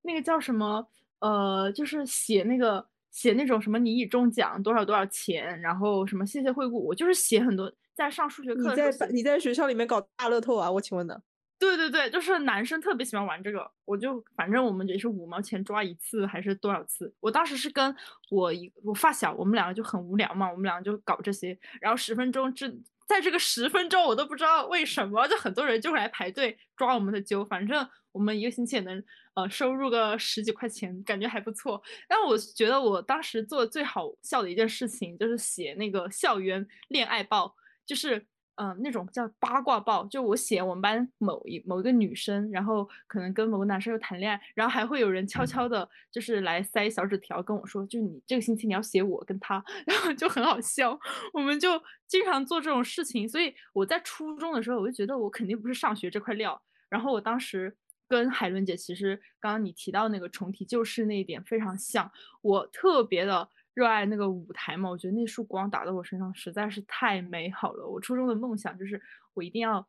那个叫什么？呃，就是写那个写那种什么你已中奖多少多少钱，然后什么谢谢惠顾，我就是写很多，在上数学课你在你在学校里面搞大乐透啊？我请问呢？对对对，就是男生特别喜欢玩这个，我就反正我们也是五毛钱抓一次还是多少次？我当时是跟我一我发小，我们两个就很无聊嘛，我们两个就搞这些，然后十分钟之在这个十分钟，我都不知道为什么，就很多人就会来排队抓我们的阄。反正我们一个星期也能呃收入个十几块钱，感觉还不错。但我觉得我当时做的最好笑的一件事情，就是写那个校园恋爱报，就是。嗯，那种叫八卦报，就我写我们班某一某一个女生，然后可能跟某个男生又谈恋爱，然后还会有人悄悄的，就是来塞小纸条跟我说，就你这个星期你要写我跟他，然后就很好笑。我们就经常做这种事情，所以我在初中的时候，我就觉得我肯定不是上学这块料。然后我当时跟海伦姐，其实刚刚你提到那个重提旧事那一点非常像，我特别的。热爱那个舞台嘛，我觉得那束光打到我身上实在是太美好了。我初中的梦想就是我一定要，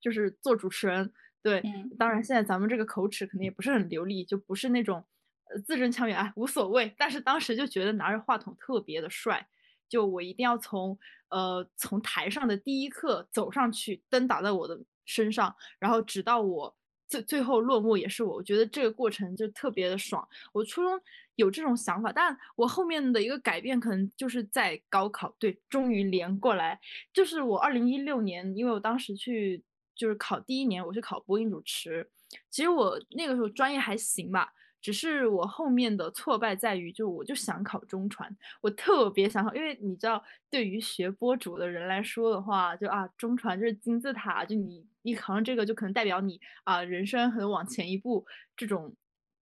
就是做主持人。对，当然现在咱们这个口齿可能也不是很流利，就不是那种呃字正腔圆，哎，无所谓。但是当时就觉得拿着话筒特别的帅，就我一定要从呃从台上的第一刻走上去，灯打在我的身上，然后直到我最最后落幕也是我。我觉得这个过程就特别的爽。我初中。有这种想法，但我后面的一个改变可能就是在高考，对，终于连过来。就是我二零一六年，因为我当时去就是考第一年，我去考播音主持。其实我那个时候专业还行吧，只是我后面的挫败在于，就我就想考中传，我特别想考，因为你知道，对于学播主的人来说的话，就啊，中传就是金字塔，就你你考上这个，就可能代表你啊人生很往前一步这种。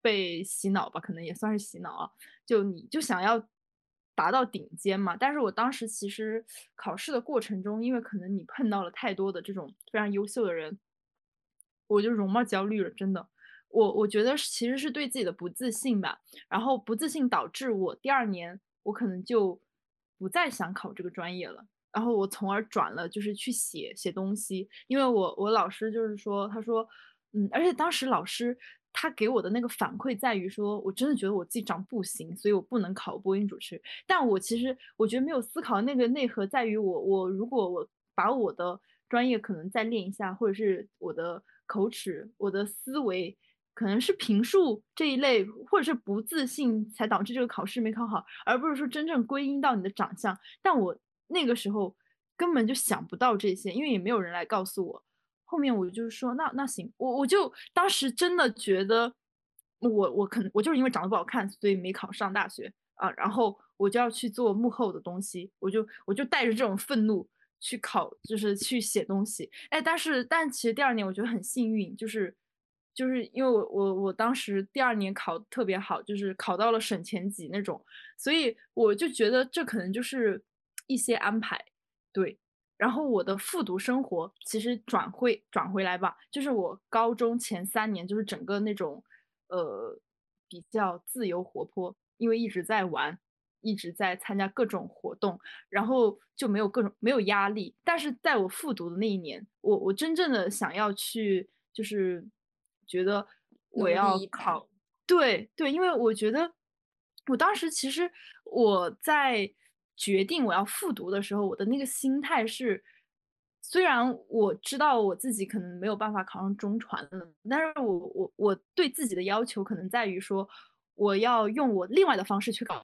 被洗脑吧，可能也算是洗脑啊。就你就想要达到顶尖嘛，但是我当时其实考试的过程中，因为可能你碰到了太多的这种非常优秀的人，我就容貌焦虑了。真的，我我觉得其实是对自己的不自信吧。然后不自信导致我第二年我可能就不再想考这个专业了。然后我从而转了，就是去写写东西。因为我我老师就是说，他说，嗯，而且当时老师。他给我的那个反馈在于说，我真的觉得我自己长不行，所以我不能考播音主持。但我其实我觉得没有思考那个内核在于我，我如果我把我的专业可能再练一下，或者是我的口齿、我的思维，可能是评述这一类，或者是不自信才导致这个考试没考好，而不是说真正归因到你的长相。但我那个时候根本就想不到这些，因为也没有人来告诉我。后面我就是说，那那行，我我就当时真的觉得，我我可能我就是因为长得不好看，所以没考上大学啊。然后我就要去做幕后的东西，我就我就带着这种愤怒去考，就是去写东西。哎，但是但其实第二年我觉得很幸运，就是就是因为我我我当时第二年考特别好，就是考到了省前几那种，所以我就觉得这可能就是一些安排，对。然后我的复读生活其实转会转回来吧，就是我高中前三年就是整个那种，呃，比较自由活泼，因为一直在玩，一直在参加各种活动，然后就没有各种没有压力。但是在我复读的那一年，我我真正的想要去，就是觉得我要考，对对，因为我觉得我当时其实我在。决定我要复读的时候，我的那个心态是，虽然我知道我自己可能没有办法考上中传了，但是我我我对自己的要求可能在于说，我要用我另外的方式去考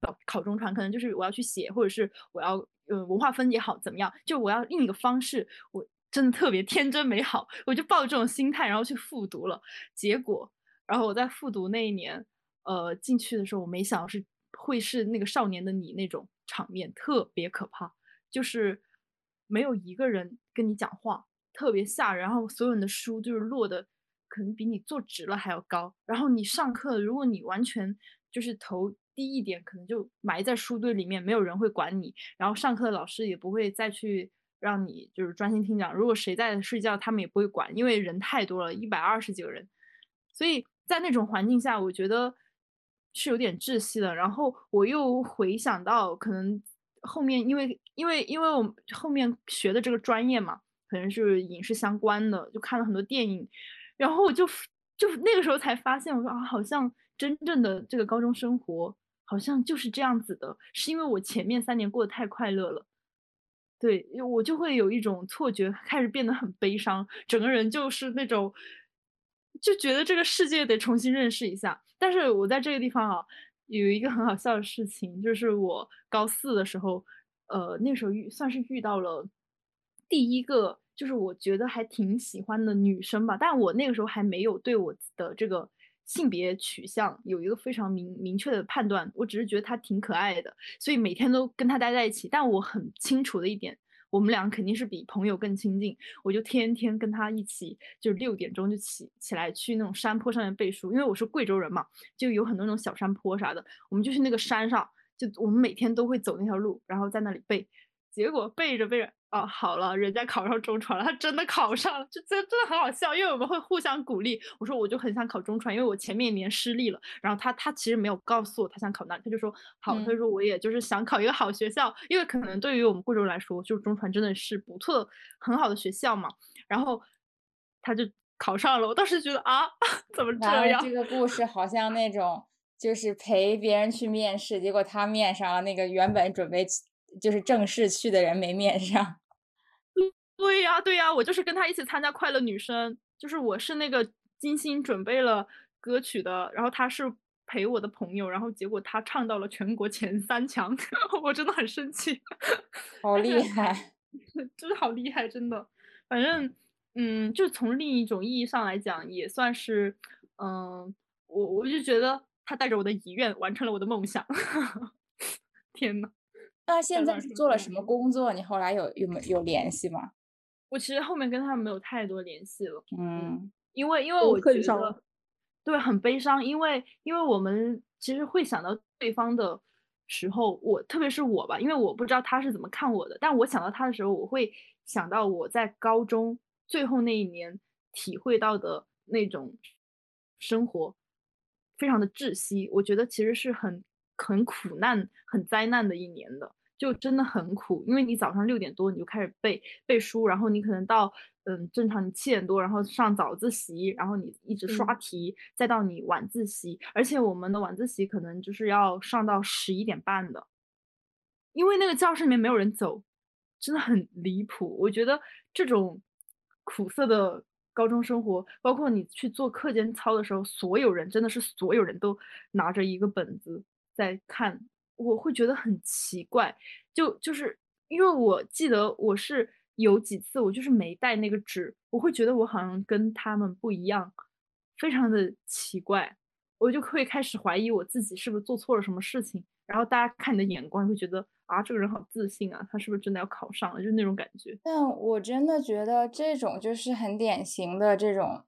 考考中传，可能就是我要去写，或者是我要呃文化分也好怎么样，就我要另一个方式，我真的特别天真美好，我就抱着这种心态，然后去复读了。结果，然后我在复读那一年，呃进去的时候，我没想到是会是那个少年的你那种。场面特别可怕，就是没有一个人跟你讲话，特别吓人。然后所有人的书就是落的，可能比你坐直了还要高。然后你上课，如果你完全就是头低一点，可能就埋在书堆里面，没有人会管你。然后上课的老师也不会再去让你就是专心听讲。如果谁在睡觉，他们也不会管，因为人太多了，一百二十几个人。所以在那种环境下，我觉得。是有点窒息的，然后我又回想到，可能后面因为因为因为我后面学的这个专业嘛，可能是影视相关的，就看了很多电影，然后我就就那个时候才发现，我说啊，好像真正的这个高中生活好像就是这样子的，是因为我前面三年过得太快乐了，对我就会有一种错觉，开始变得很悲伤，整个人就是那种就觉得这个世界得重新认识一下。但是我在这个地方啊，有一个很好笑的事情，就是我高四的时候，呃，那时候遇算是遇到了第一个就是我觉得还挺喜欢的女生吧，但我那个时候还没有对我的这个性别取向有一个非常明明确的判断，我只是觉得她挺可爱的，所以每天都跟她待在一起。但我很清楚的一点。我们俩肯定是比朋友更亲近，我就天天跟他一起，就是六点钟就起起来去那种山坡上面背书，因为我是贵州人嘛，就有很多那种小山坡啥的，我们就去那个山上，就我们每天都会走那条路，然后在那里背。结果背着背着，哦，好了，人家考上中传了，他真的考上了，就真真的很好笑，因为我们会互相鼓励。我说我就很想考中传，因为我前面一年失利了。然后他他其实没有告诉我他想考哪，他就说好，他就说我也就是想考一个好学校，因为可能对于我们贵州人来说，就是中传真的是不错很好的学校嘛。然后他就考上了，我当时觉得啊，怎么这样？这个故事好像那种就是陪别人去面试，结果他面上了，那个原本准备。就是正式去的人没面上，对呀对呀，我就是跟他一起参加快乐女声，就是我是那个精心准备了歌曲的，然后他是陪我的朋友，然后结果他唱到了全国前三强，我真的很生气，好厉害，真的好厉害，真的，反正嗯，就从另一种意义上来讲，也算是嗯，我我就觉得他带着我的遗愿完成了我的梦想，天呐。那现在是做了什么工作？你后来有有没有联系吗？我其实后面跟他们没有太多联系了。嗯，因为因为我觉得对很悲伤，因为因为我们其实会想到对方的时候，我特别是我吧，因为我不知道他是怎么看我的，但我想到他的时候，我会想到我在高中最后那一年体会到的那种生活，非常的窒息。我觉得其实是很。很苦难、很灾难的一年的，就真的很苦。因为你早上六点多你就开始背背书，然后你可能到嗯正常你七点多，然后上早自习，然后你一直刷题，再到你晚自习。而且我们的晚自习可能就是要上到十一点半的，因为那个教室里面没有人走，真的很离谱。我觉得这种苦涩的。高中生活，包括你去做课间操的时候，所有人真的是所有人都拿着一个本子。在看，我会觉得很奇怪，就就是因为我记得我是有几次我就是没带那个纸，我会觉得我好像跟他们不一样，非常的奇怪，我就会开始怀疑我自己是不是做错了什么事情，然后大家看你的眼光会觉得啊这个人好自信啊，他是不是真的要考上了，就那种感觉。但我真的觉得这种就是很典型的这种。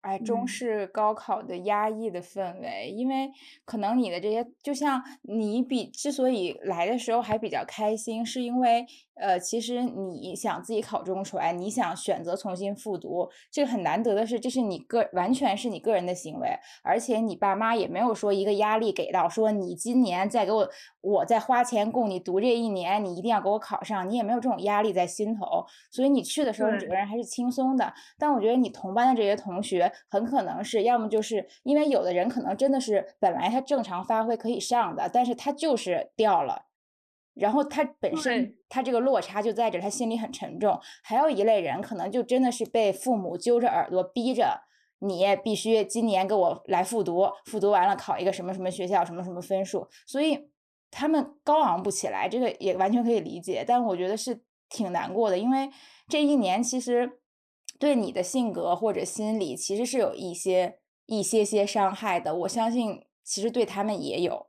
哎，中式高考的压抑的氛围，因为可能你的这些，就像你比之所以来的时候还比较开心，是因为。呃，其实你想自己考中传，你想选择重新复读，这个很难得的是，这是你个完全是你个人的行为，而且你爸妈也没有说一个压力给到，说你今年再给我，我再花钱供你读这一年，你一定要给我考上，你也没有这种压力在心头，所以你去的时候，你整个人还是轻松的。但我觉得你同班的这些同学，很可能是要么就是因为有的人可能真的是本来他正常发挥可以上的，但是他就是掉了。然后他本身他这个落差就在这，他心里很沉重。还有一类人，可能就真的是被父母揪着耳朵逼着，你必须今年给我来复读，复读完了考一个什么什么学校，什么什么分数。所以他们高昂不起来，这个也完全可以理解。但我觉得是挺难过的，因为这一年其实对你的性格或者心理其实是有一些一些些伤害的。我相信，其实对他们也有。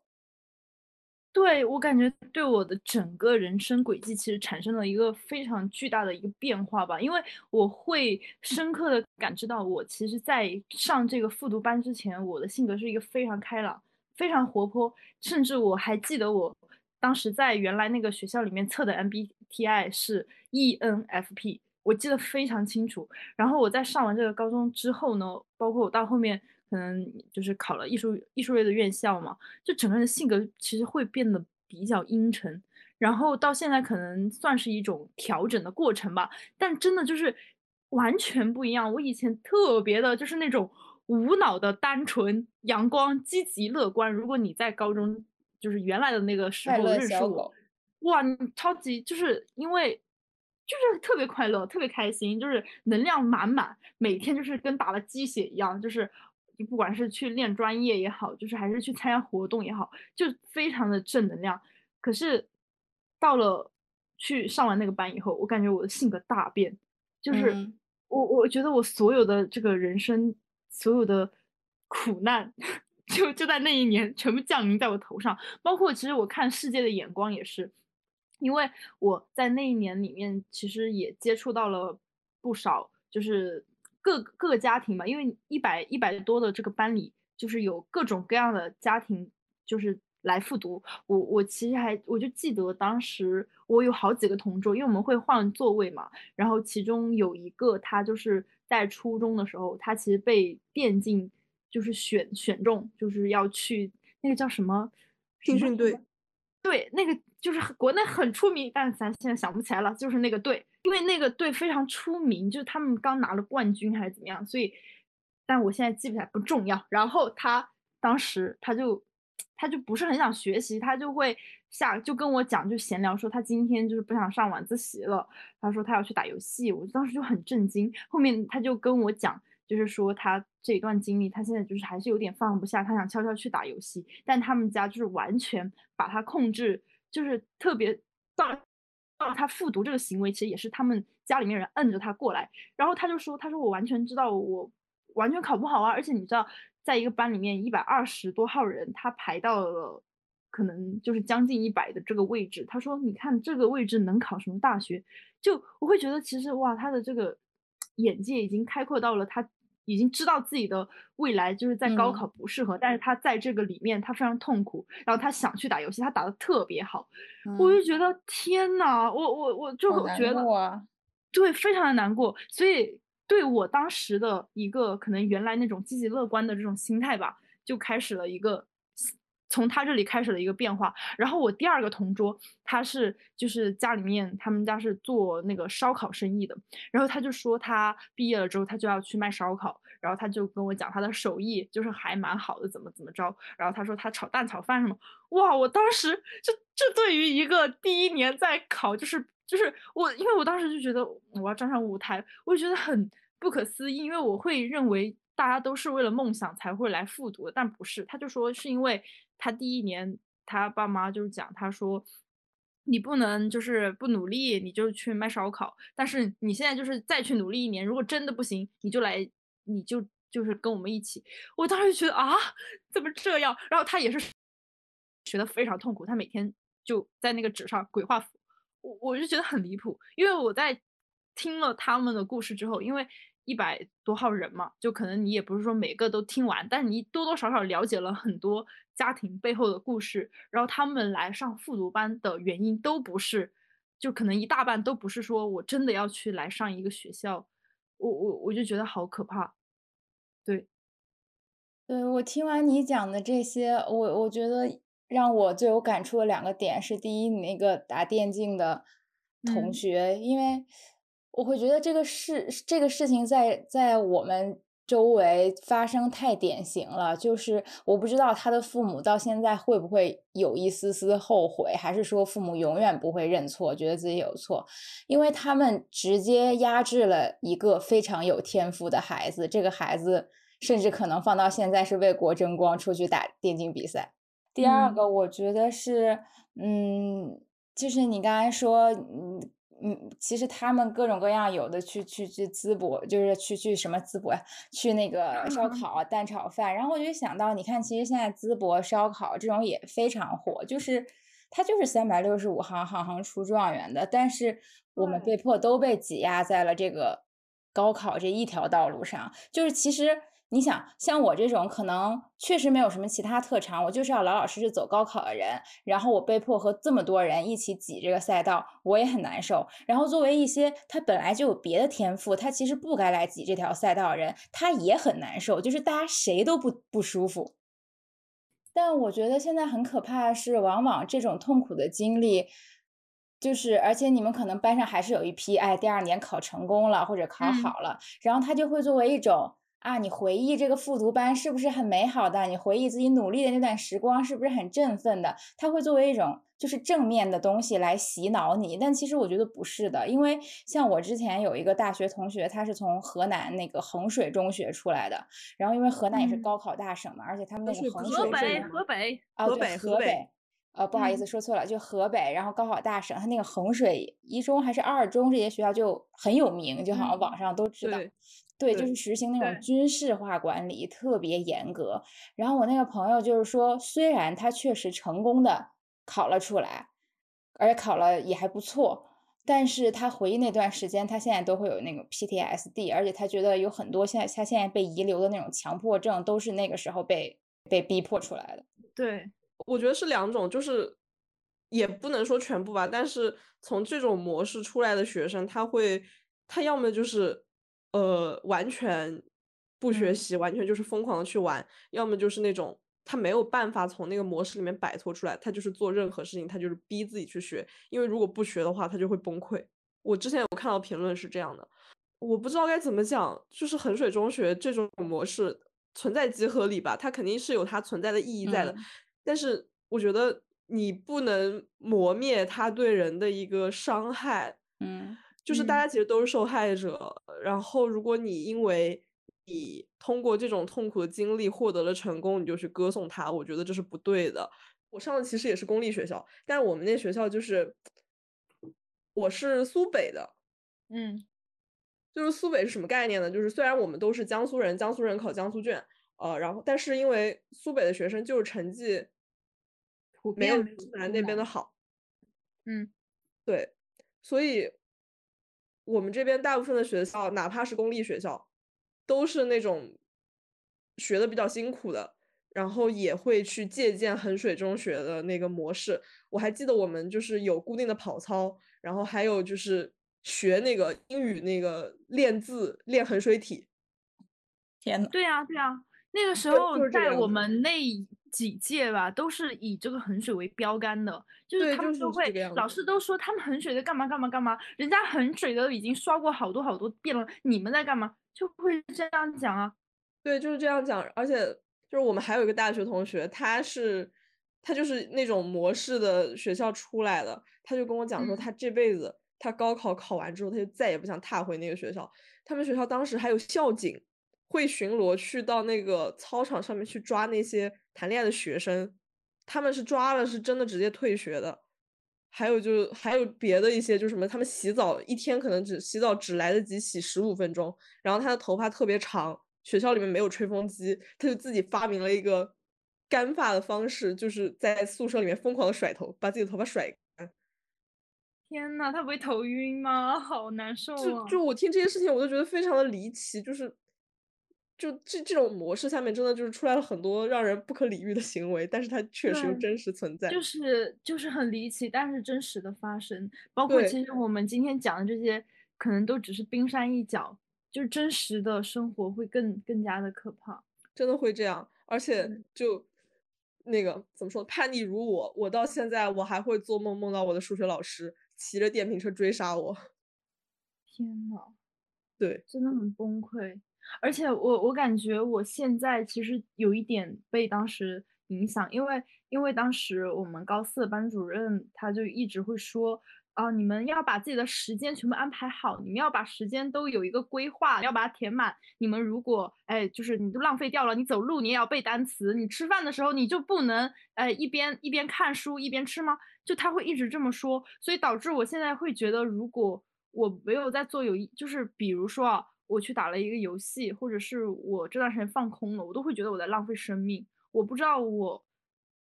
对我感觉对我的整个人生轨迹其实产生了一个非常巨大的一个变化吧，因为我会深刻的感知到，我其实，在上这个复读班之前，我的性格是一个非常开朗、非常活泼，甚至我还记得我当时在原来那个学校里面测的 MBTI 是 ENFP，我记得非常清楚。然后我在上完这个高中之后呢，包括我到后面。可能就是考了艺术艺术类的院校嘛，就整个人的性格其实会变得比较阴沉，然后到现在可能算是一种调整的过程吧。但真的就是完全不一样。我以前特别的就是那种无脑的单纯、阳光、积极、乐观。如果你在高中就是原来的那个时候认识我，哇，你超级就是因为就是特别快乐、特别开心，就是能量满满，每天就是跟打了鸡血一样，就是。不管是去练专业也好，就是还是去参加活动也好，就非常的正能量。可是到了去上完那个班以后，我感觉我的性格大变，就是我我觉得我所有的这个人生所有的苦难，就就在那一年全部降临在我头上，包括其实我看世界的眼光也是，因为我在那一年里面其实也接触到了不少，就是各各个家庭吧，因为一百一百多的这个班里，就是有各种各样的家庭，就是。来复读，我我其实还我就记得当时我有好几个同桌，因为我们会换座位嘛，然后其中有一个他就是在初中的时候，他其实被电竞就是选选中，就是要去那个叫什么？青训队，对，那个就是国内很出名，但咱现在想不起来了，就是那个队，因为那个队非常出名，就是他们刚拿了冠军还是怎么样，所以但我现在记不起来不重要。然后他当时他就。他就不是很想学习，他就会下就跟我讲，就闲聊说他今天就是不想上晚自习了。他说他要去打游戏，我当时就很震惊。后面他就跟我讲，就是说他这一段经历，他现在就是还是有点放不下，他想悄悄去打游戏，但他们家就是完全把他控制，就是特别到到他复读这个行为，其实也是他们家里面人摁着他过来。然后他就说，他说我完全知道我完全考不好啊，而且你知道。在一个班里面一百二十多号人，他排到了可能就是将近一百的这个位置。他说：“你看这个位置能考什么大学？”就我会觉得其实哇，他的这个眼界已经开阔到了，他已经知道自己的未来就是在高考不适合，但是他在这个里面他非常痛苦，然后他想去打游戏，他打的特别好，我就觉得天呐，我我我就觉得对，非常的难过，所以。对我当时的一个可能原来那种积极乐观的这种心态吧，就开始了一个从他这里开始了一个变化。然后我第二个同桌，他是就是家里面他们家是做那个烧烤生意的，然后他就说他毕业了之后他就要去卖烧烤，然后他就跟我讲他的手艺就是还蛮好的，怎么怎么着。然后他说他炒蛋炒饭什么，哇！我当时这这对于一个第一年在考就是就是我，因为我当时就觉得我要站上舞台，我就觉得很。不可思议，因为我会认为大家都是为了梦想才会来复读的，但不是。他就说是因为他第一年他爸妈就是讲，他说你不能就是不努力，你就去卖烧烤。但是你现在就是再去努力一年，如果真的不行，你就来，你就就是跟我们一起。我当时觉得啊，怎么这样？然后他也是学的非常痛苦，他每天就在那个纸上鬼画符，我我就觉得很离谱，因为我在听了他们的故事之后，因为。一百多号人嘛，就可能你也不是说每个都听完，但你多多少少了解了很多家庭背后的故事，然后他们来上复读班的原因都不是，就可能一大半都不是说我真的要去来上一个学校，我我我就觉得好可怕，对，对我听完你讲的这些，我我觉得让我最有感触的两个点是，第一，你那个打电竞的同学，因为。我会觉得这个事这个事情在在我们周围发生太典型了，就是我不知道他的父母到现在会不会有一丝丝后悔，还是说父母永远不会认错，觉得自己有错，因为他们直接压制了一个非常有天赋的孩子，这个孩子甚至可能放到现在是为国争光，出去打电竞比赛。第二个，我觉得是，嗯，就是你刚才说，嗯。嗯，其实他们各种各样有的去去去淄博，就是去去什么淄博呀，去那个烧烤、蛋炒饭。然后我就想到，你看，其实现在淄博烧烤这种也非常火，就是它就是三百六十五行，行行出状元的。但是我们被迫都被挤压在了这个高考这一条道路上，就是其实。你想像我这种可能确实没有什么其他特长，我就是要老老实实走高考的人，然后我被迫和这么多人一起挤这个赛道，我也很难受。然后作为一些他本来就有别的天赋，他其实不该来挤这条赛道的人，他也很难受，就是大家谁都不不舒服。但我觉得现在很可怕的是，往往这种痛苦的经历，就是而且你们可能班上还是有一批，哎，第二年考成功了或者考好了，然后他就会作为一种。啊，你回忆这个复读班是不是很美好的？你回忆自己努力的那段时光是不是很振奋的？它会作为一种就是正面的东西来洗脑你，但其实我觉得不是的，因为像我之前有一个大学同学，他是从河南那个衡水中学出来的，然后因为河南也是高考大省嘛，而且他们那个衡水河北河北啊，对河北。呃，不好意思说错了，就河北，然后高考大省，他那个衡水一中还是二中这些学校就很有名，就好像网上都知道。对，就是实行那种军事化管理，特别严格。然后我那个朋友就是说，虽然他确实成功的考了出来，而且考了也还不错，但是他回忆那段时间，他现在都会有那个 PTSD，而且他觉得有很多现在他现在被遗留的那种强迫症，都是那个时候被被逼迫出来的。对，我觉得是两种，就是也不能说全部吧，但是从这种模式出来的学生，他会他要么就是。呃，完全不学习，完全就是疯狂的去玩，要么就是那种他没有办法从那个模式里面摆脱出来，他就是做任何事情，他就是逼自己去学，因为如果不学的话，他就会崩溃。我之前有看到评论是这样的，我不知道该怎么讲，就是衡水中学这种模式存在即合理吧，它肯定是有它存在的意义在的，但是我觉得你不能磨灭它对人的一个伤害，嗯。就是大家其实都是受害者，然后如果你因为你通过这种痛苦的经历获得了成功，你就去歌颂他，我觉得这是不对的。我上的其实也是公立学校，但是我们那学校就是，我是苏北的，嗯，就是苏北是什么概念呢？就是虽然我们都是江苏人，江苏人考江苏卷，呃，然后但是因为苏北的学生就是成绩没有西南那边的好，嗯，对，所以。我们这边大部分的学校，哪怕是公立学校，都是那种学的比较辛苦的，然后也会去借鉴衡水中学的那个模式。我还记得我们就是有固定的跑操，然后还有就是学那个英语那个练字、练衡水体。天呐，对呀，对呀，那个时候在我们那。几届吧，都是以这个衡水为标杆的，就是他们都会，老师都说他们衡水在干嘛干嘛干嘛，人家衡水都已经刷过好多好多遍了，你们在干嘛？就会这样讲啊？对，就是这样讲。而且就是我们还有一个大学同学，他是他就是那种模式的学校出来的，他就跟我讲说，他这辈子他高考考完之后，他就再也不想踏回那个学校。他们学校当时还有校警。会巡逻去到那个操场上面去抓那些谈恋爱的学生，他们是抓了是真的直接退学的。还有就还有别的一些，就什么他们洗澡一天可能只洗澡只来得及洗十五分钟，然后他的头发特别长，学校里面没有吹风机，他就自己发明了一个干发的方式，就是在宿舍里面疯狂的甩头，把自己的头发甩干。天呐，他不会头晕吗？好难受啊！就就我听这些事情，我都觉得非常的离奇，就是。就这这种模式下面，真的就是出来了很多让人不可理喻的行为，但是它确实又真实存在，就是就是很离奇，但是真实的发生。包括其实我们今天讲的这些，可能都只是冰山一角，就是真实的生活会更更加的可怕，真的会这样。而且就那个怎么说，叛逆如我，我到现在我还会做梦，梦到我的数学老师骑着电瓶车追杀我。天呐，对，真的很崩溃。而且我我感觉我现在其实有一点被当时影响，因为因为当时我们高四的班主任他就一直会说啊，你们要把自己的时间全部安排好，你们要把时间都有一个规划，要把它填满。你们如果哎，就是你都浪费掉了，你走路你也要背单词，你吃饭的时候你就不能哎一边一边看书一边吃吗？就他会一直这么说，所以导致我现在会觉得，如果我没有在做有，就是比如说啊。我去打了一个游戏，或者是我这段时间放空了，我都会觉得我在浪费生命。我不知道我，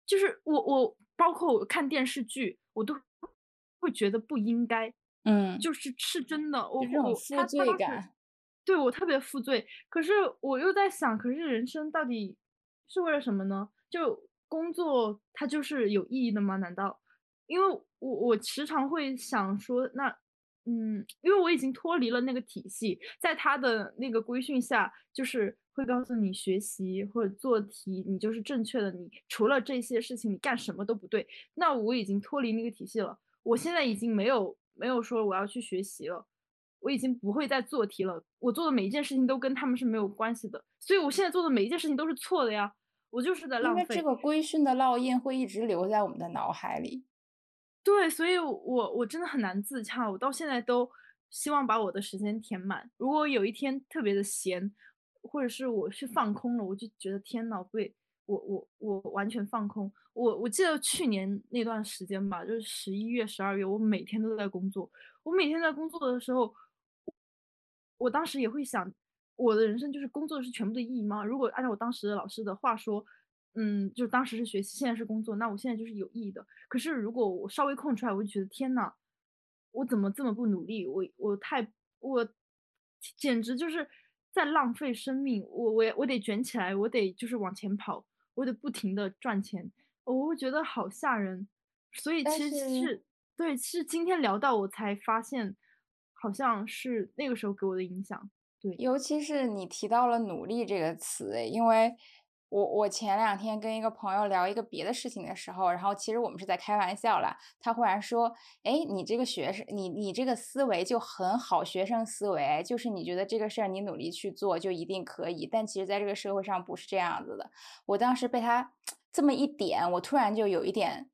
就是我我包括我看电视剧，我都会觉得不应该。嗯，就是是真的，我我负罪感，对我特别负罪。可是我又在想，可是人生到底是为了什么呢？就工作它就是有意义的吗？难道？因为我我时常会想说那。嗯，因为我已经脱离了那个体系，在他的那个规训下，就是会告诉你学习或者做题，你就是正确的。你除了这些事情，你干什么都不对。那我已经脱离那个体系了，我现在已经没有没有说我要去学习了，我已经不会再做题了。我做的每一件事情都跟他们是没有关系的，所以我现在做的每一件事情都是错的呀。我就是在浪费。因为这个规训的烙印会一直留在我们的脑海里。对，所以，我我真的很难自洽。我到现在都希望把我的时间填满。如果有一天特别的闲，或者是我去放空了，我就觉得天呐，被我我我完全放空。我我记得去年那段时间吧，就是十一月、十二月，我每天都在工作。我每天在工作的时候，我当时也会想，我的人生就是工作是全部的意义吗？如果按照我当时的老师的话说，嗯，就当时是学习，现在是工作，那我现在就是有意义的。可是如果我稍微空出来，我就觉得天呐，我怎么这么不努力？我我太我简直就是在浪费生命。我我我得卷起来，我得就是往前跑，我得不停的赚钱。我会觉得好吓人。所以其实是对，是今天聊到我才发现，好像是那个时候给我的影响。对，尤其是你提到了“努力”这个词，因为。我我前两天跟一个朋友聊一个别的事情的时候，然后其实我们是在开玩笑啦。他忽然说：“哎，你这个学生，你你这个思维就很好，学生思维就是你觉得这个事儿你努力去做就一定可以，但其实在这个社会上不是这样子的。”我当时被他 这么一点，我突然就有一点。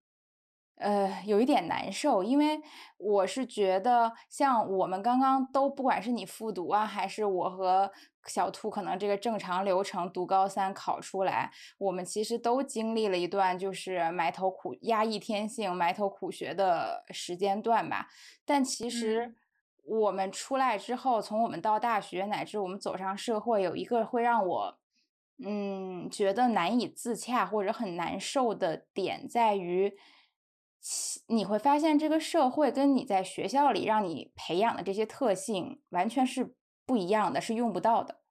呃，有一点难受，因为我是觉得，像我们刚刚都，不管是你复读啊，还是我和小兔，可能这个正常流程读高三考出来，我们其实都经历了一段就是埋头苦、压抑天性、埋头苦学的时间段吧。但其实我们出来之后，从我们到大学，乃至我们走上社会，有一个会让我，嗯，觉得难以自洽或者很难受的点在于。你会发现，这个社会跟你在学校里让你培养的这些特性完全是不一样的，是用不到的。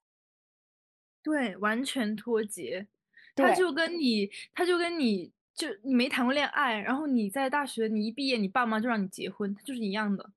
对，完全脱节。他就跟你，他就跟你就你没谈过恋爱，然后你在大学，你一毕业，你爸妈就让你结婚，就是一样的。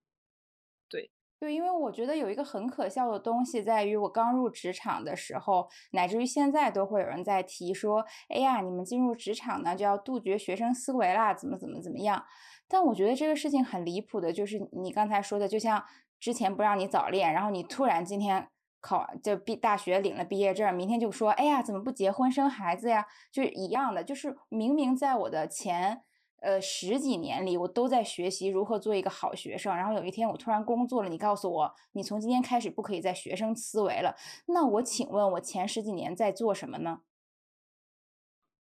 对，因为我觉得有一个很可笑的东西，在于我刚入职场的时候，乃至于现在都会有人在提说：“哎呀，你们进入职场呢，就要杜绝学生思维啦，怎么怎么怎么样。”但我觉得这个事情很离谱的，就是你刚才说的，就像之前不让你早恋，然后你突然今天考就毕大学领了毕业证，明天就说：“哎呀，怎么不结婚生孩子呀？”就一样的，就是明明在我的前。呃，十几年里，我都在学习如何做一个好学生。然后有一天，我突然工作了，你告诉我，你从今天开始不可以再学生思维了。那我请问，我前十几年在做什么呢？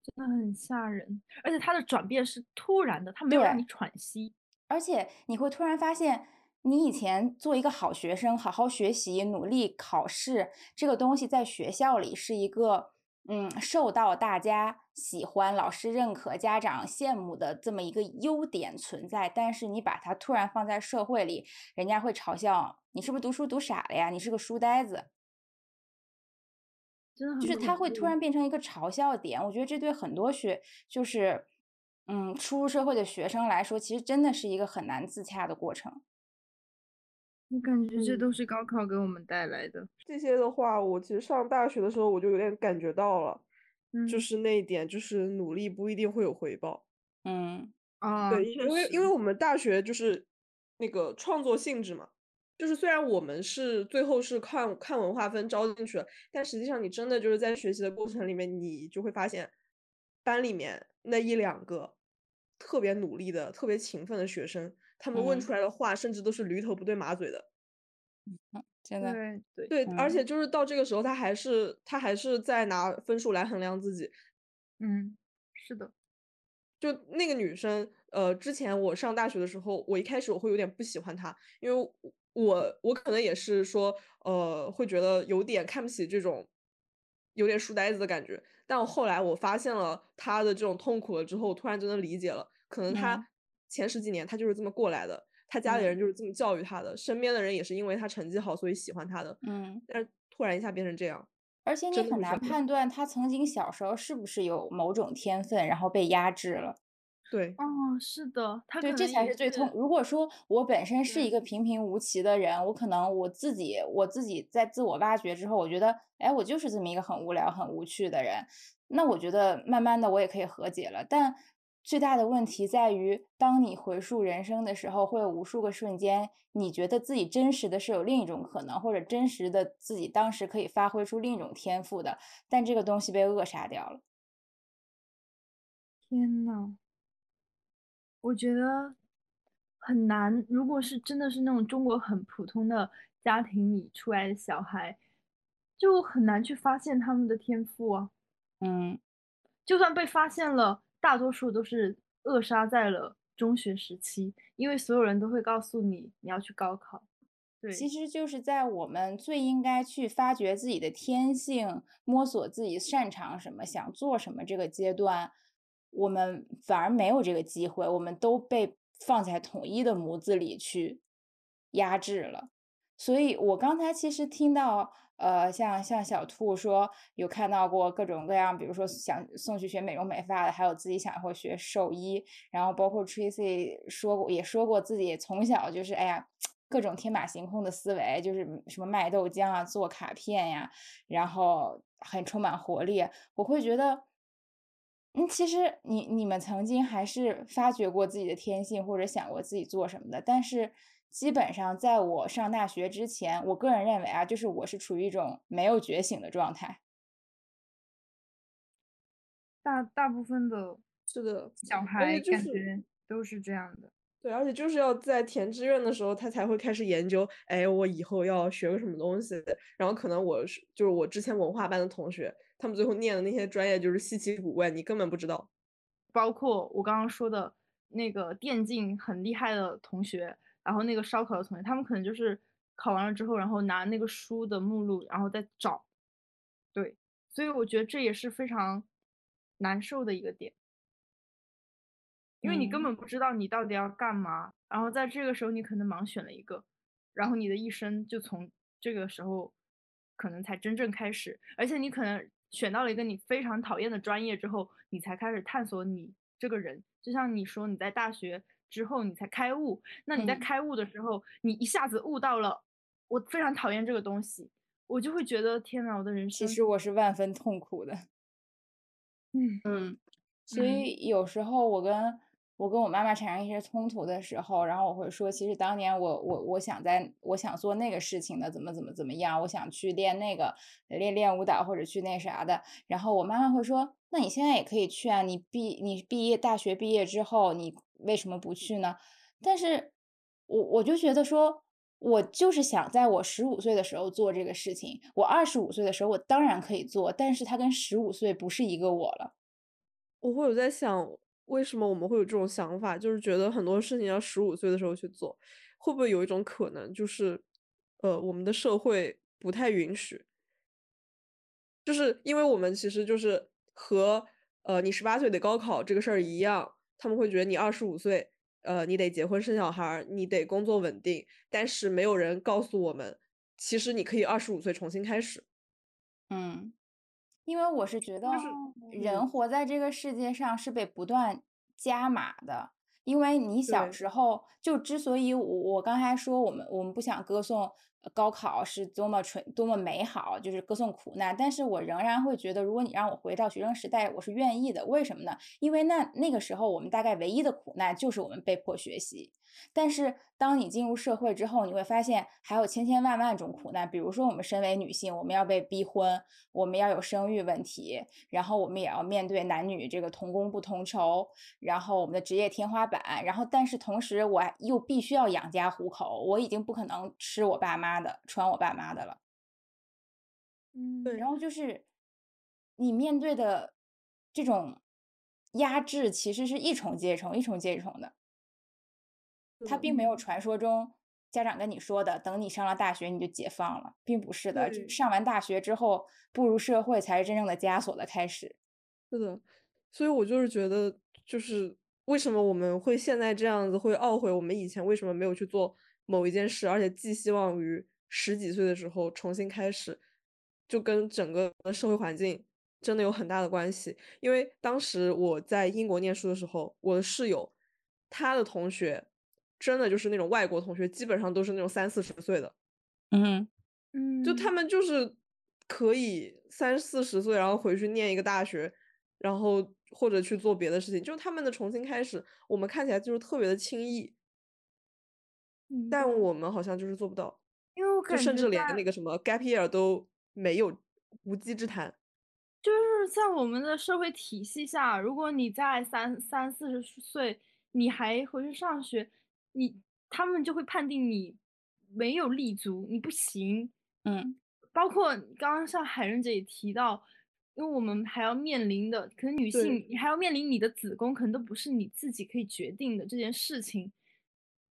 真的很吓人，而且他的转变是突然的，他没有让你喘息。而且你会突然发现，你以前做一个好学生，好好学习，努力考试，这个东西在学校里是一个。嗯，受到大家喜欢、老师认可、家长羡慕的这么一个优点存在，但是你把它突然放在社会里，人家会嘲笑你是不是读书读傻了呀？你是个书呆子，就是他会突然变成一个嘲笑点。我觉得这对很多学就是嗯初入社会的学生来说，其实真的是一个很难自洽的过程。我感觉这都是高考给我们带来的。这些的话，我其实上大学的时候我就有点感觉到了，就是那一点，就是努力不一定会有回报。嗯啊，对，因为因为我们大学就是那个创作性质嘛，就是虽然我们是最后是看看文化分招进去了，但实际上你真的就是在学习的过程里面，你就会发现班里面那一两个特别努力的、特别勤奋的学生。他们问出来的话，甚至都是驴头不对马嘴的，现在对对，而且就是到这个时候，他还是他还是在拿分数来衡量自己。嗯，是的，就那个女生，呃，之前我上大学的时候，我一开始我会有点不喜欢她，因为我我可能也是说，呃，会觉得有点看不起这种有点书呆子的感觉。但我后来我发现了她的这种痛苦了之后，突然真的理解了，可能她。前十几年他就是这么过来的，他家里人就是这么教育他的，身边的人也是因为他成绩好所以喜欢他的。嗯，但是突然一下变成这样，而且你很难判断他曾经小时候是不是有某种天分，然后被压制了。对，哦，是的，他对，这才是最痛。如果说我本身是一个平平无奇的人，我可能我自己我自己在自我挖掘之后，我觉得，哎，我就是这么一个很无聊、很无趣的人，那我觉得慢慢的我也可以和解了，但。最大的问题在于，当你回溯人生的时候，会有无数个瞬间，你觉得自己真实的是有另一种可能，或者真实的自己当时可以发挥出另一种天赋的，但这个东西被扼杀掉了。天呐，我觉得很难。如果是真的是那种中国很普通的家庭里出来的小孩，就很难去发现他们的天赋啊。嗯。就算被发现了，大多数都是扼杀在了中学时期，因为所有人都会告诉你你要去高考。对，其实就是在我们最应该去发掘自己的天性，摸索自己擅长什么，想做什么这个阶段，我们反而没有这个机会，我们都被放在统一的模子里去压制了。所以我刚才其实听到，呃，像像小兔说有看到过各种各样，比如说想送去学美容美发的，还有自己想会学兽医，然后包括 Tracy 说过也说过自己从小就是哎呀。各种天马行空的思维，就是什么卖豆浆啊、做卡片呀，然后很充满活力。我会觉得，嗯，其实你你们曾经还是发掘过自己的天性，或者想过自己做什么的。但是基本上在我上大学之前，我个人认为啊，就是我是处于一种没有觉醒的状态。大大部分的是的，小孩感觉都是这样的。对，而且就是要在填志愿的时候，他才会开始研究，哎，我以后要学个什么东西。然后可能我是就是我之前文化班的同学，他们最后念的那些专业就是稀奇古怪，你根本不知道。包括我刚刚说的那个电竞很厉害的同学，然后那个烧烤的同学，他们可能就是考完了之后，然后拿那个书的目录，然后再找。对，所以我觉得这也是非常难受的一个点。因为你根本不知道你到底要干嘛，然后在这个时候你可能盲选了一个，然后你的一生就从这个时候可能才真正开始，而且你可能选到了一个你非常讨厌的专业之后，你才开始探索你这个人。就像你说你在大学之后你才开悟，那你在开悟的时候，你一下子悟到了我非常讨厌这个东西，我就会觉得天呐，我的人生其实我是万分痛苦的。嗯嗯，所以有时候我跟。我跟我妈妈产生一些冲突的时候，然后我会说，其实当年我我我想在我想做那个事情的，怎么怎么怎么样，我想去练那个练练舞蹈或者去那啥的。然后我妈妈会说，那你现在也可以去啊，你毕你毕业大学毕业之后，你为什么不去呢？但是，我我就觉得说，我就是想在我十五岁的时候做这个事情，我二十五岁的时候我当然可以做，但是它跟十五岁不是一个我了。我会有在想。为什么我们会有这种想法？就是觉得很多事情要十五岁的时候去做，会不会有一种可能，就是，呃，我们的社会不太允许，就是因为我们其实就是和呃你十八岁得高考这个事儿一样，他们会觉得你二十五岁，呃，你得结婚生小孩，你得工作稳定，但是没有人告诉我们，其实你可以二十五岁重新开始。嗯。因为我是觉得，人活在这个世界上是被不断加码的。因为你小时候就之所以我我刚才说我们我们不想歌颂高考是多么纯多么美好，就是歌颂苦难，但是我仍然会觉得，如果你让我回到学生时代，我是愿意的。为什么呢？因为那那个时候我们大概唯一的苦难就是我们被迫学习。但是，当你进入社会之后，你会发现还有千千万万种苦难。比如说，我们身为女性，我们要被逼婚，我们要有生育问题，然后我们也要面对男女这个同工不同酬，然后我们的职业天花板。然后，但是同时，我又必须要养家糊口，我已经不可能吃我爸妈的、穿我爸妈的了。嗯，对。然后就是你面对的这种压制，其实是一重接一重、一重接一重的。他并没有传说中家长跟你说的，等你上了大学你就解放了，并不是的。上完大学之后步入社会才是真正的枷锁的开始。是的，所以我就是觉得，就是为什么我们会现在这样子，会懊悔我们以前为什么没有去做某一件事，而且寄希望于十几岁的时候重新开始，就跟整个社会环境真的有很大的关系。因为当时我在英国念书的时候，我的室友他的同学。真的就是那种外国同学，基本上都是那种三四十岁的，嗯嗯，就他们就是可以三四十岁，然后回去念一个大学，然后或者去做别的事情，就他们的重新开始，我们看起来就是特别的轻易，但我们好像就是做不到，因为我感觉甚至连那个什么 gap year 都没有无稽之谈，就是在我们的社会体系下，如果你在三三四十岁，你还回去上学。你他们就会判定你没有立足，你不行。嗯，包括刚刚像海润姐也提到，因为我们还要面临的，可能女性你还要面临你的子宫，可能都不是你自己可以决定的这件事情，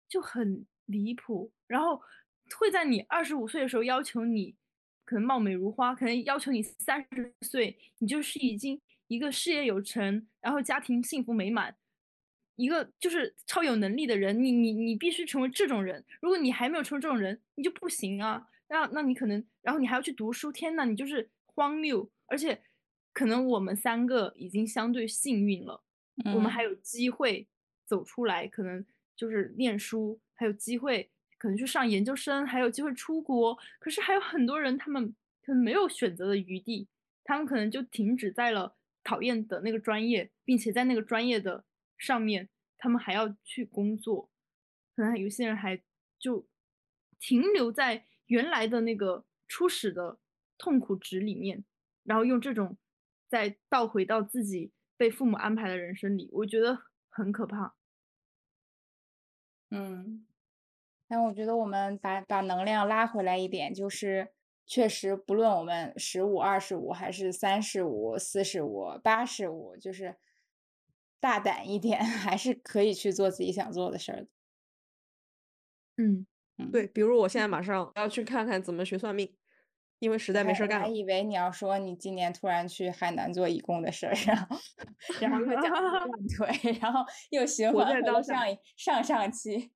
就很离谱。然后会在你二十五岁的时候要求你，可能貌美如花，可能要求你三十岁，你就是已经一个事业有成，然后家庭幸福美满，一个就是超有能力的人，你你你必须成为这种人。如果你还没有成为这种人，你就不行啊。那那你可能，然后你还要去读书，天呐，你就是荒谬。而且，可能我们三个已经相对幸运了，我们还有机会走出来，可能就是念书，还有机会可能去上研究生，还有机会出国。可是还有很多人，他们可能没有选择的余地，他们可能就停止在了讨厌的那个专业，并且在那个专业的上面，他们还要去工作。可能有些人还就停留在。原来的那个初始的痛苦值里面，然后用这种再倒回到自己被父母安排的人生里，我觉得很可怕。嗯，但我觉得我们把把能量拉回来一点，就是确实不论我们十五、二十五，还是三十五、四十五、八十五，就是大胆一点，还是可以去做自己想做的事儿嗯。对，比如我现在马上要去看看怎么学算命，因为实在没事干。还以为你要说你今年突然去海南做义工的事儿，然后 然后又讲断 腿，然后又循环到上上上期。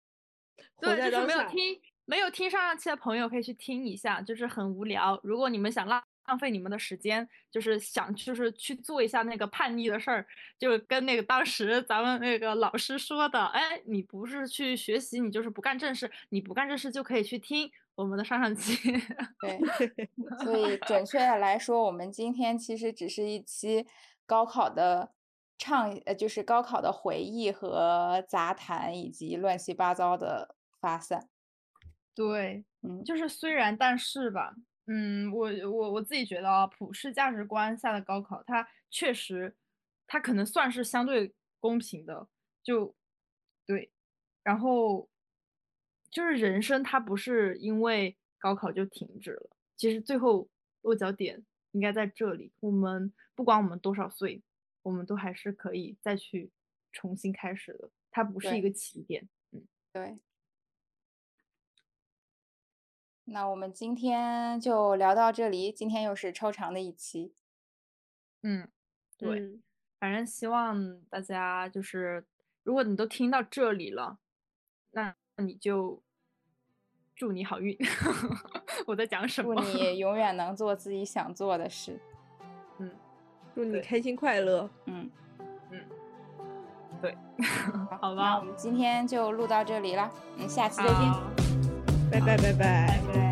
对，就是没有听没有听上上期的朋友可以去听一下，就是很无聊。如果你们想浪浪费你们的时间，就是想就是去做一下那个叛逆的事儿，就跟那个当时咱们那个老师说的，哎，你不是去学习，你就是不干正事，你不干正事就可以去听我们的上上期。对，所以准确的来说，我们今天其实只是一期高考的唱，呃，就是高考的回忆和杂谈，以及乱七八糟的发散。对，嗯，就是虽然但是吧。嗯，我我我自己觉得啊，普世价值观下的高考，它确实，它可能算是相对公平的，就对。然后就是人生，它不是因为高考就停止了，其实最后落脚点应该在这里。我们不管我们多少岁，我们都还是可以再去重新开始的，它不是一个起点。嗯，对。那我们今天就聊到这里，今天又是超长的一期。嗯，对，反正希望大家就是，如果你都听到这里了，那你就祝你好运。我在讲什么？祝你永远能做自己想做的事。嗯，祝你开心快乐。嗯嗯，对，好吧，那我们今天就录到这里了，嗯，下期再见。拜拜拜拜。